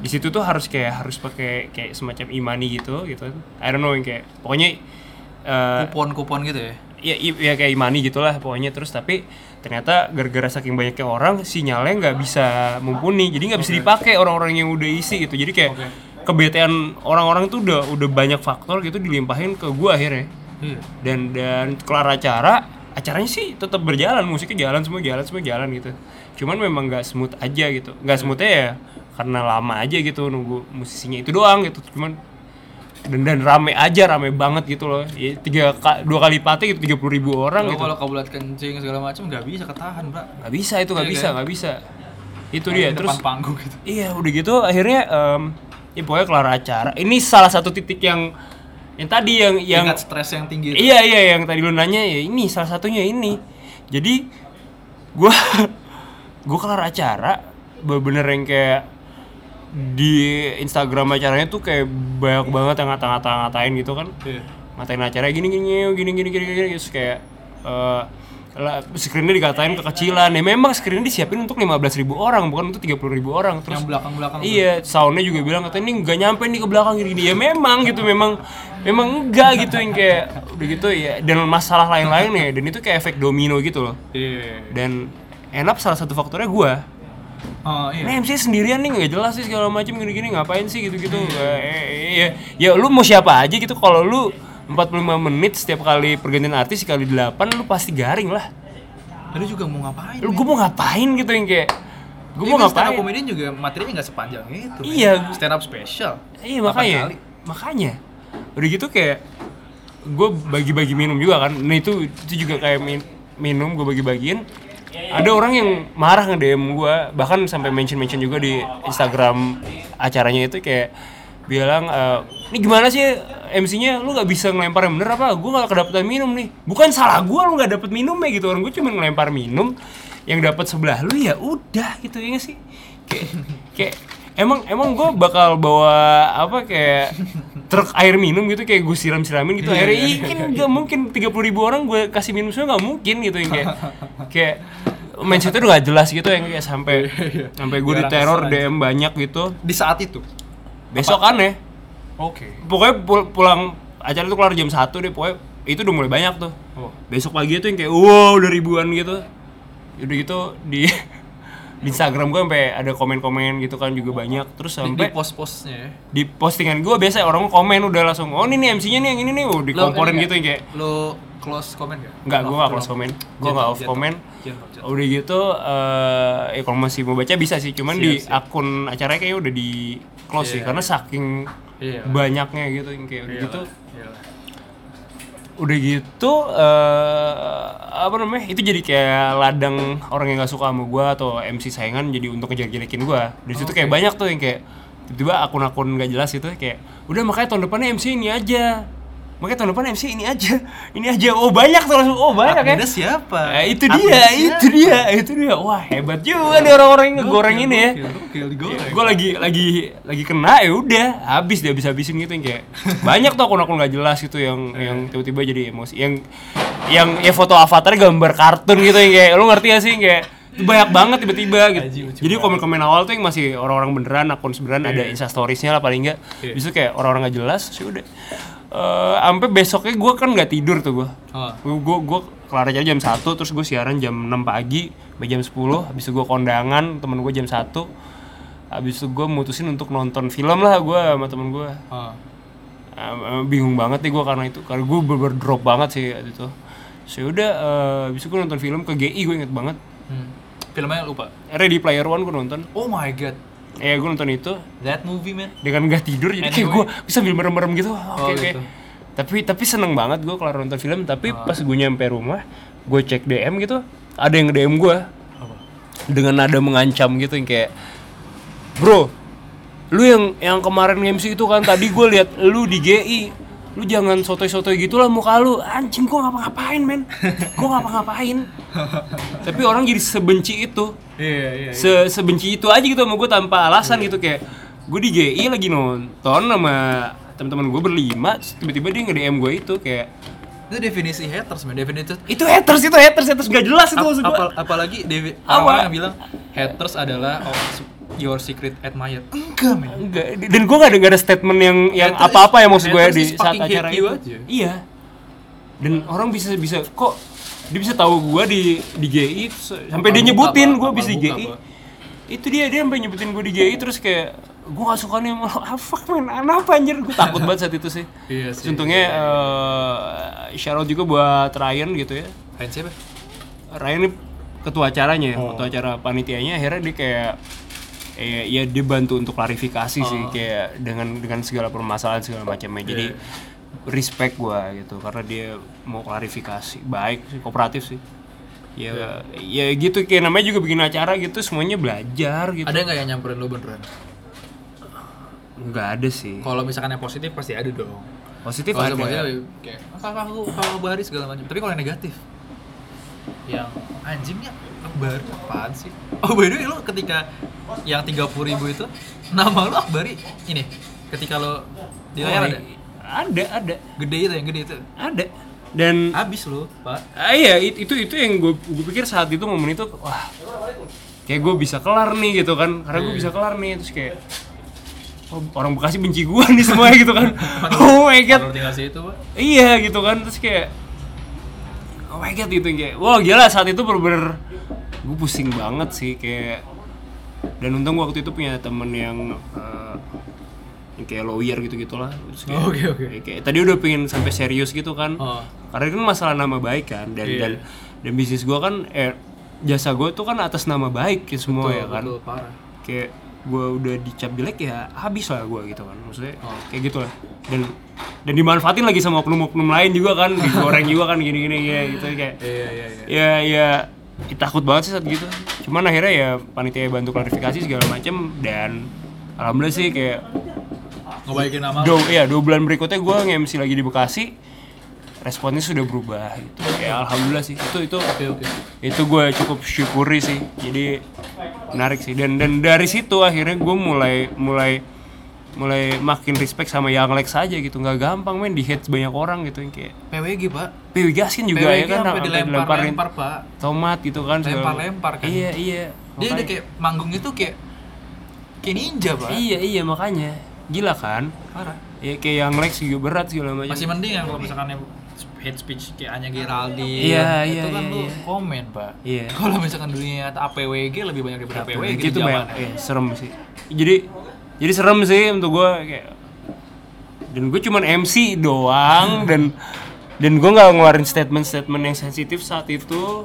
di situ tuh harus kayak harus pakai kayak semacam imani gitu gitu. I don't know yang kayak pokoknya eh, Kupon-kupon gitu ya. ya, ya kayak imani gitulah pokoknya. Terus tapi ternyata gara-gara saking banyaknya orang sinyalnya nggak bisa mumpuni jadi nggak bisa dipakai orang-orang yang udah isi gitu. Jadi kayak kebetean orang-orang tuh udah udah banyak faktor gitu dilimpahin ke gua akhirnya Iya. dan dan kelar acara acaranya sih tetap berjalan musiknya jalan semua jalan semua jalan gitu cuman memang nggak smooth aja gitu nggak smoothnya ya karena lama aja gitu nunggu musisinya itu doang gitu cuman dan dan rame aja rame banget gitu loh ya, tiga ka- dua kali pati gitu tiga puluh ribu orang Lo gitu kalau kabulat kencing segala macam nggak bisa ketahan, Bro. nggak bisa itu nggak Iya bisa kan? nggak bisa itu Di dia terus panggung gitu. iya udah gitu akhirnya em, ya pokoknya kelar acara ini salah satu titik yang yang tadi yang yang Tingkat stres yang tinggi itu. Iya iya yang tadi lu nanya ya ini salah satunya ini. Jadi gua gua kelar acara bener-bener yang kayak di Instagram acaranya tuh kayak banyak banget yang ngata-ngata-ngatain gitu kan. Iya. Ngatain acara gini gini gini gini gini gini terus kayak eh lah, screennya dikatain kekecilan ya memang screennya disiapin untuk 15.000 ribu orang bukan untuk 30.000 ribu orang terus Yang belakang-belakang tuh. Iya, soundnya juga bilang katanya ini nggak nyampe nih ke belakang gini-gini. Ya memang gitu, memang memang enggak gitu yang kayak udah gitu ya. Dan masalah lain-lain ya, dan itu kayak efek domino gitu loh. Iya. Dan enak salah satu faktornya gua Oh iya. Nah MC sendirian nih nggak jelas sih segala macam gini-gini ngapain sih gitu-gitu. Eh, ya, ya lu mau siapa aja gitu kalau lu 45 menit setiap kali pergantian artis kali 8 lu pasti garing lah. Lu juga mau ngapain? Lu gue mau ngapain gitu yang kayak gue mau Stand up ngapain? comedian juga materinya nggak sepanjang itu. Iya. Stand up special. Iya makanya, kali. makanya udah gitu kayak gue bagi-bagi minum juga kan. Nah itu itu juga kayak min- minum gue bagi-bagiin. Ada orang yang marah nge DM gue, bahkan sampai mention-mention juga di Instagram acaranya itu kayak bilang, "Eh, ini gimana sih MC-nya lu nggak bisa ngelempar yang bener apa? Gue nggak kedapatan minum nih. Bukan salah gue lu nggak dapet minum ya gitu orang gue cuma ngelempar minum yang dapat sebelah lu ya udah gitu ya sih kayak kayak emang emang gue bakal bawa apa kayak truk air minum gitu kayak gue siram siramin gitu airnya Ih, kan nggak mungkin tiga puluh ribu orang gue kasih minum semua nggak mungkin gitu yang kayak kayak mindsetnya udah gak jelas gitu yang kayak sampai sampai gue diteror. DM banyak gitu Di saat itu. Besok aneh. Oke. pokoknya pul- pulang acara itu kelar jam 1 deh pokoknya itu udah mulai banyak tuh. Oh. besok pagi itu yang kayak wow udah ribuan gitu. Udah gitu di di Instagram gue sampai ada komen-komen gitu kan juga banyak. Terus Di, di sampai post-postnya ya. di postingan gue biasa orang komen udah langsung oh ini nih MC-nya nih yang ini nih. Oh, dikomporin Lo- gitu yang kayak Lo close comment gak? Enggak, gue gak close comment Gue gak off comment Udah gitu, eh ya kalau masih mau baca bisa sih Cuman Siap, di siap. akun acaranya kayaknya udah di close sih Iya, Karena saking Iya. banyaknya gitu yang kayak udah Iya gitu. Lah, Udah gitu, eh apa namanya, itu jadi kayak ladang orang yang gak suka sama gue Atau MC saingan jadi untuk ngejelek-jelekin gue Di situ kayak banyak tuh yang kayak Tiba-tiba akun-akun gak jelas itu kayak Udah makanya tahun depannya MC ini aja Makanya tahun depan MC ini aja Ini aja, oh banyak tuh langsung, oh banyak ya Adminnya siapa? Eh, itu dia, Adminnya itu siapa? dia, itu dia. Wah hebat juga nih orang-orang yang ngegoreng ini ya. Gue lagi lagi lagi kena ya udah, habis dia habis habisin gitu yang kayak banyak tuh akun-akun gak jelas gitu yang yang tiba-tiba jadi emosi, yang yang ya foto avatar gambar kartun gitu yang kayak lu ngerti gak sih kayak itu banyak banget tiba-tiba gitu. Lucu Jadi komen-komen awal tuh yang masih orang-orang beneran, akun sebeneran ada Iya. insta storiesnya lah paling enggak. Iya. Bisa kayak orang-orang gak jelas sih udah. Eh, sampai besoknya gue kan nggak tidur tuh gue Oh. gue gue kelar aja jam 1 terus gue siaran jam 6 pagi sampai jam 10 habis itu gue kondangan temen gue jam 1 habis itu gue mutusin untuk nonton film lah gue sama temen gue Oh. Eh, bingung banget nih gue karena itu karena gue bener drop banget sih itu so udah eh, habis itu gue nonton film ke GI gue inget banget Hmm. Filmnya lupa. Ready Player One gue nonton Oh my god. Eh gue nonton itu. That movie man. dengan gak tidur jadi kayak gue bisa sambil merem-merem gitu. Oke Oh, oke gitu. tapi tapi seneng banget gue kelar nonton film. Tapi Oh. pas gue nyampe rumah gue cek DM gitu ada yang DM gue dengan nada mengancam gitu yang kayak bro lu yang yang kemarin MC itu kan tadi gue lihat lu di GI lu jangan sotoy-sotoy gitu lah muka lu. Anjing gue ngapa-ngapain men? Gue ngapa-ngapain? Tapi orang jadi sebenci itu Iya iya. se sebenci itu aja gitu sama gue tanpa alasan gitu kayak gue di GI lagi nonton sama teman-teman gue berlima tiba-tiba dia nge-DM gue itu kayak Itu definisi haters man. Definisi itu haters itu haters haters gak jelas itu maksud gue apal- apalagi devi- Apa? orang-orang yang bilang haters adalah oh, your secret admirer. Enggak men. enggak dan gue gak ada gak ada statement yang yang Haters- apa-apa yang maksud gue di saat acara itu aja. iya dan orang bisa bisa kok dia bisa tahu gue di di GI sampai dia nyebutin gue bisa di GI itu dia dia sampai nyebutin gue di GI terus kayak gue gak suka nih sama lo ah fuck man kenapa anjir gue takut banget saat itu sih Iya sih. untungnya eh, shout out juga buat Ryan gitu ya Ryan siapa? Ryan ini ketua acaranya ya, Oh. ketua acara panitianya akhirnya dia kayak eh, ya dia bantu untuk klarifikasi sih Oh. kayak dengan dengan segala permasalahan segala macamnya jadi Iya. Respect gua gitu karena dia mau klarifikasi baik sih kooperatif sih ya Iya. ya gitu kayak namanya juga bikin acara gitu semuanya belajar gitu Ada nggak yang nyamperin lu beneran? nggak ada sih Kalau misalkan yang positif pasti ada dong. positif Kalau ada positif kayak "Ah, kakak aku kakak bari segala macam. Tapi kalau yang negatif yang anjingnya Akbari apaan sih? Oh by the way lu ketika yang 30 ribu itu nama lu Akbari ini ketika lo di layar ada ada ada. Gede itu yang gede itu. Ada. Dan habis lu pak. Ah, iya it- itu itu yang gue gue pikir saat itu momen itu wah kayak gue bisa kelar nih gitu kan. Karena gue Iya. bisa kelar nih terus kayak oh, orang Bekasi benci gue nih semuanya gitu kan. Oh my god. Pak. Iya gitu kan. Terus kayak oh my god gitu kayak wah gila saat itu bener-bener gue pusing banget sih kayak. Dan untung gua waktu itu punya temen yang yang kayak lawyer gitu gitulah kayak- Oke, oke. kayak, kayak- tadi udah pengen sampai serius gitu kan Oh. karena kan masalah nama baik kan dan Iya. dan dan bisnis gua kan eh jasa gua tuh kan atas nama baik ya semua Betul, ya kan betul, parah. kayak gue udah dicap jelek ya habis lah gue gitu kan maksudnya Oh. kayak gitu lah dan dan dimanfaatin lagi sama oknum-oknum lain juga kan digoreng juga kan gini-gini ya gitu kayak Iya, iya, iya. ya ya ya, takut banget sih saat gitu cuman akhirnya ya panitia bantu klarifikasi segala macem dan alhamdulillah sih kayak Ngebaikin nama dua ya dua bulan berikutnya gue nge-MC lagi di Bekasi. Responnya sudah berubah gitu. Ya alhamdulillah sih. Itu itu Oke, oke. itu gue cukup syukuri sih. Jadi menarik sih. Dan dan dari situ akhirnya gue mulai mulai mulai makin respect sama Young Lex aja gitu. Nggak gampang men. Di hate banyak orang gitu yang kayak PWG, Pak. PW Gaskin juga PWG ya kan sampai sampai dilempar-lempar, dilemparin Pak. tomat gitu kan segala- Lempar-lempar kan. iya iya. Dia udah kayak manggung itu kayak kayak ninja, Pak. iya iya. Makanya gila kan? Parah. ya kayak Young Lex juga berat segala macam. Masih mending yang kalau misalkan yang hate speech kayak Anya Geraldine Iya, itu iya, kan iya, lu iya. komen pak. Iya. kalau misalkan dunia APWG lebih banyak daripada PWG gitu di banyak. eh, serem sih. Jadi jadi serem sih untuk gue kayak dan gue cuman MC doang dan dan gue nggak ngeluarin statement-statement yang sensitif saat itu.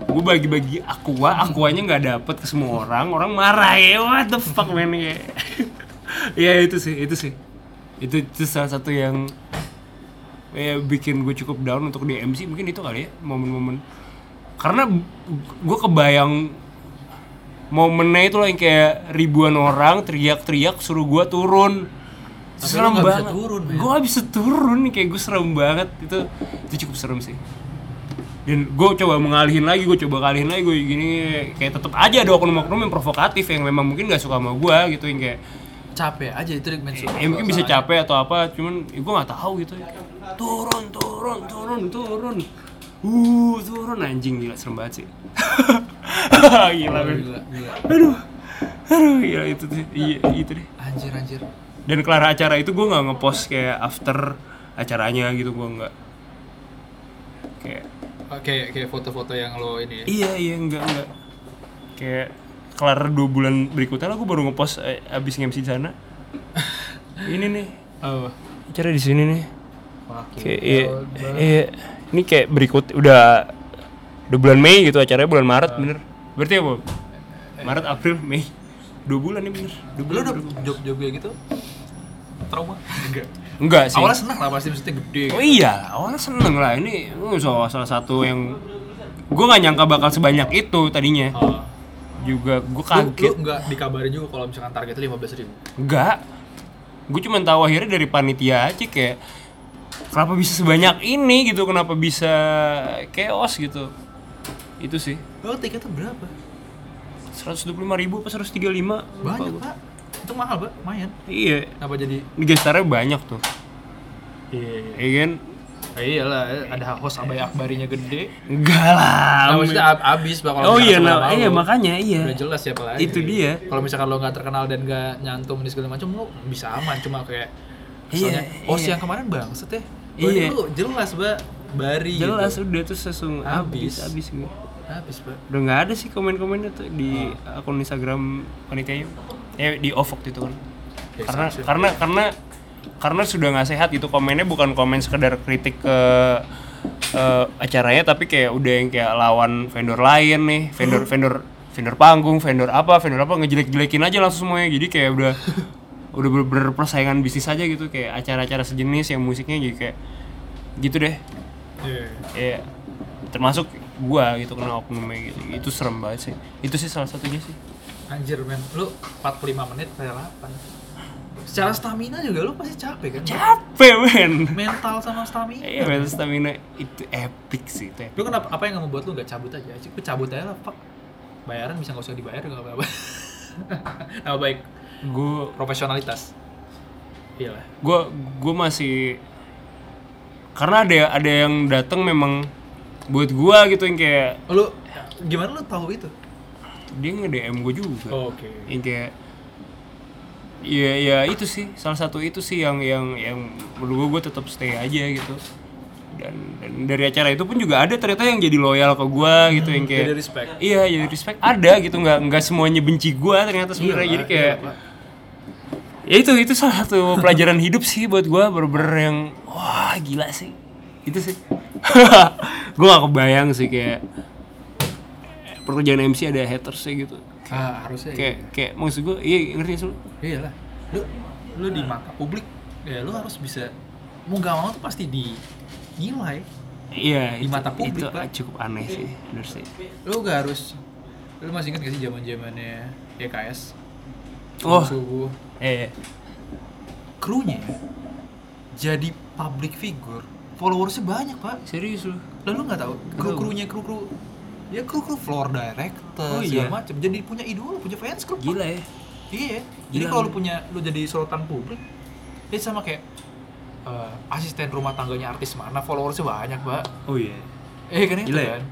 Gue bagi-bagi aqua aquanya nggak dapet ke semua orang. Orang marah ya what the fuck man ya ya itu sih itu sih. Itu itu salah satu yang ya bikin gue cukup down untuk di MC mungkin itu kali ya momen-momen. Karena gue kebayang momennya itu lah yang kayak ribuan orang teriak-teriak suruh gua turun. Tapi serem nggak bisa banget. turun, gue gak bisa turun kayak gue serem banget. Itu itu cukup serem sih. Dan gue coba mengalihin lagi gue coba ngalihin lagi gue gini kayak tetap aja ada oknum-oknum yang provokatif yang memang mungkin gak suka sama gue gitu yang kayak capek aja itu men ya mungkin bisa capek atau apa cuman ya gue nggak tahu gitu. Turun turun turun turun. Uh turun anjing gila serem banget sih. Gila men. gila, gila. aduh aduh gila itu tuh iya itu deh. Anjir anjir. Dan kelar acara itu gue nggak ngepost kayak after acaranya gitu gue nggak. Kayak oke kayak foto-foto yang lo ini ya? Iya iya enggak enggak kayak kelar dua bulan berikutnya lah gue baru ngepost eh, abis nge-MC di sana. Ini nih. Oh acara di sini nih. Fucking kayak iya, iya. Ini kayak berikut udah udah bulan Mei gitu acaranya bulan Maret bener. Berarti apa? Maret April Mei. Dua bulan nih bener. Dua bulan udah dua job job kayak gitu? Trauma? Enggak. Enggak sih. Awalnya senang lah pasti maksudnya gede Oh iya, awalnya seneng lah. Ini uh, salah, salah satu yang gue nggak nyangka bakal sebanyak itu tadinya. Oh. Juga gue lu, lu kaget. nggak dikabarin juga kalau misalkan targetnya lima belas ribu Enggak. Gue cuma tahu akhirnya dari panitia aja kayak kenapa bisa sebanyak ini gitu, kenapa bisa chaos gitu. Itu sih. oh tiketnya berapa 125 ribu apa 135 Lupa banyak gua. pak itu mahal pak lumayan Iya. kenapa jadi Ini gestarnya banyak tuh. iya Iya kan? Ah, iyalah ada host abai akbarinya gede Enggak lah. nah, maksudnya ab- abis pak kalau oh iya, nah, iya makanya iya. udah jelas siapa lagi Itu dia. kalau misalkan lo nggak terkenal dan nggak nyantum di segala macam lo bisa aman cuma kayak misalnya Iya, host iya. yang kemarin bangset ya Iya. lu jelas mbak bari Jelas gitu. udah terus langsung habis Habis. habis gue. habis pak Udah nggak ada sih komen-komennya tuh di akun Instagram panitianya. Eh di off waktu itu kan. Ya, karena karena karena karena sudah nggak sehat gitu komennya bukan komen sekedar kritik ke eh, acaranya tapi kayak udah yang kayak lawan vendor lain nih vendor vendor vendor panggung vendor apa vendor apa ngejelek-jelekin aja langsung semuanya. Jadi kayak udah udah bener-bener persaingan bisnis aja gitu kayak acara-acara sejenis yang musiknya jadi kayak gitu deh. Iya. ya termasuk gua gitu kena oknumnya gitu. Itu serem banget sih. Itu sih salah satunya sih. Anjir men. Lu 45 menit relapan secara stamina juga lu pasti capek kan? Capek men. Mental sama stamina. Iya mental stamina itu epic sih itu epic. lu kenapa apa yang nggak membuat lu nggak cabut aja? Lu cabut aja lah fuck. Bayaran bisa nggak usah dibayar nggak apa-apa. Nama baik? Gua profesionalitas. Iyalah gua gua masih karena ada ada yang datang memang buat gua gitu yang kayak lu gimana lu tahu itu? Dia nge DM gua juga. Oke. Yang kayak ya ya itu sih salah satu itu sih yang yang yang menurut gue gue tetap stay aja gitu dan, dan dari acara itu pun juga ada ternyata yang jadi loyal ke gua gitu yang kayak jadi respect. iya jadi respect ada gitu nggak nggak semuanya benci gua ternyata sebenarnya Iya, jadi Pak. kayak Iya, Pak. ya itu itu salah satu pelajaran hidup sih buat gua bener-bener yang wah gila sih itu sih gua gak kebayang sih kayak perkerjaan MC ada haters gitu Ah, harusnya kayak kayak maksud gua iya ngerti sih lu Iya lah. Lu lu di mata publik ya lu harus bisa mau gak mau tuh pasti dinilai. iya Di itu- mata publik, itu Pak. cukup aneh sih bener sih Lu gak harus lu masih ingat gak sih zaman-zamannya YKS? Oh. Subuh. eh Krunya ya, jadi public figure, followersnya banyak pak. serius lu Lalu nggak tahu kru krunya kru kru ya kru kru floor director Oh, iya. segala macam. Jadi punya idola, punya fans club. Gila ya Iya. Jadi kalau lu punya lu jadi sorotan publik, itu sama kayak eh, asisten rumah tangganya artis mana followersnya banyak, Pak. oh iya Eh kan itu Gila ya? kan.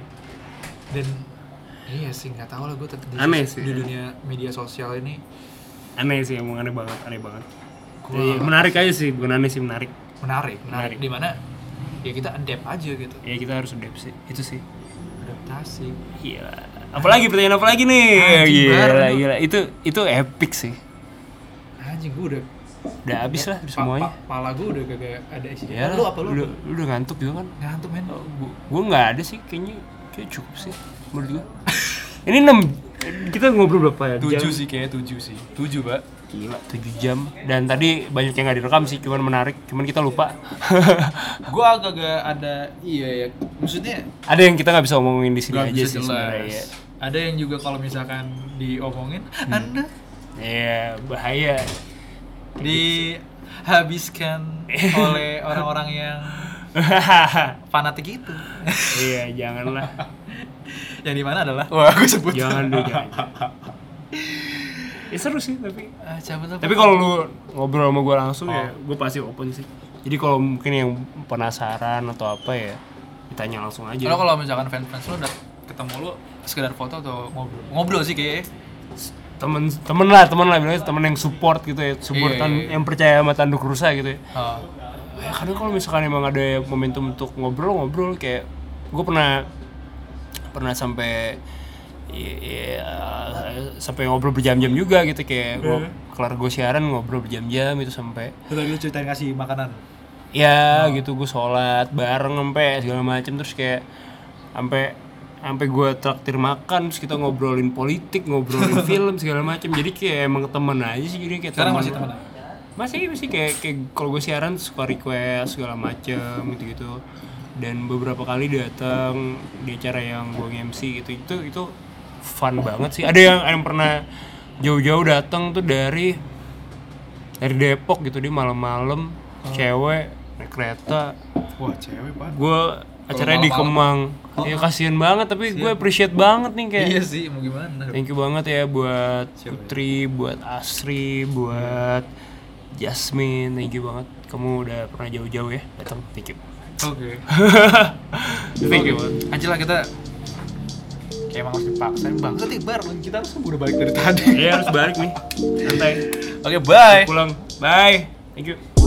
Dan iya sih nggak tahu lah gue di, Aneh sih. di dunia media sosial ini aneh sih emang aneh banget aneh banget Gua- Jadi, menarik aja sih bukan aneh sih menarik menarik, menarik. Menarik. Di mana ya kita adapt aja gitu. ya kita harus adapt sih itu sih Adaptasi. gila apalagi pertanyaan apa lagi nih Anjing, gila baru. gila itu itu epic sih Anjing gue udah udah habis lah pa- semuanya pa- pala gue udah kagak ada isi. ya lu apa lu? udah, lu udah ngantuk juga kan Ngantuk men. gua, gua nggak ada sih kayaknya kayak cukup sih menurut gua ini 6 kita ngobrol berapa ya Tujuh Jam? sih kayaknya tujuh sih. Tujuh, Pak. Gila. 7 jam. Dan tadi banyak yang nggak direkam sih cuman menarik cuman kita lupa. Gue agak-agak ada iya ya maksudnya ada yang kita nggak bisa omongin di sini aja bisa sih sebenarnya ya. ada yang juga kalau misalkan diomongin anda? Iya, bahaya. dihabiskan oleh orang-orang yang fanatik itu. Iya, janganlah. yang di mana adalah? Wah aku sebut. Jangan deh, jangan. Ya seru sih tapi. ah, cabut? Tapi kalau lu ngobrol sama gue langsung ya, gue pasti open sih. Jadi kalau mungkin yang penasaran atau apa ya, ditanya langsung aja. kalau kalau misalkan fans-fans lo udah ketemu lo sekedar foto atau ngobrol ngobrol sih kayaknya temen temen lah temen lah bilangnya temen yang support gitu ya support Iya, iya, iya. yang percaya sama tanduk rusa gitu ya Ah, ya kadang kalau misalkan emang ada momentum untuk ngobrol ngobrol kayak gue pernah pernah sampai ya, sampai ngobrol berjam-jam juga gitu kayak gue kelar gue siaran ngobrol berjam-jam itu sampai tadi lu ceritain kasih makanan? Ya gitu gue sholat bareng sampai segala macam terus kayak sampai sampai gue traktir makan terus kita ngobrolin politik ngobrolin film segala macam jadi kayak emang temen aja sih jadi kayak sekarang temen. masih temenan masih masih kayak kayak kalau gue siaran suka request segala macem gitu gitu dan beberapa kali datang di acara yang gue MC gitu itu itu fun banget sih. Ada yang ada yang pernah jauh-jauh datang tuh dari dari Depok gitu dia malam-malam cewek naik kereta. Wah cewek pak. Gue acaranya di Kemang. Ya kasihan banget tapi gue appreciate banget nih kayak iya sih mau gimana? Thank you banget ya buat Putri, buat Asri, buat Jasmine, thank you banget. Kamu udah pernah jauh-jauh ya datang. Thank you. oke. Thank you. Oke. Anjir lah kita kayak emang harus dipaksain bangsa nih bar kita harus udah balik dari tadi Iya harus balik nih. Santai. oke bye Pulang. Bye. Thank you.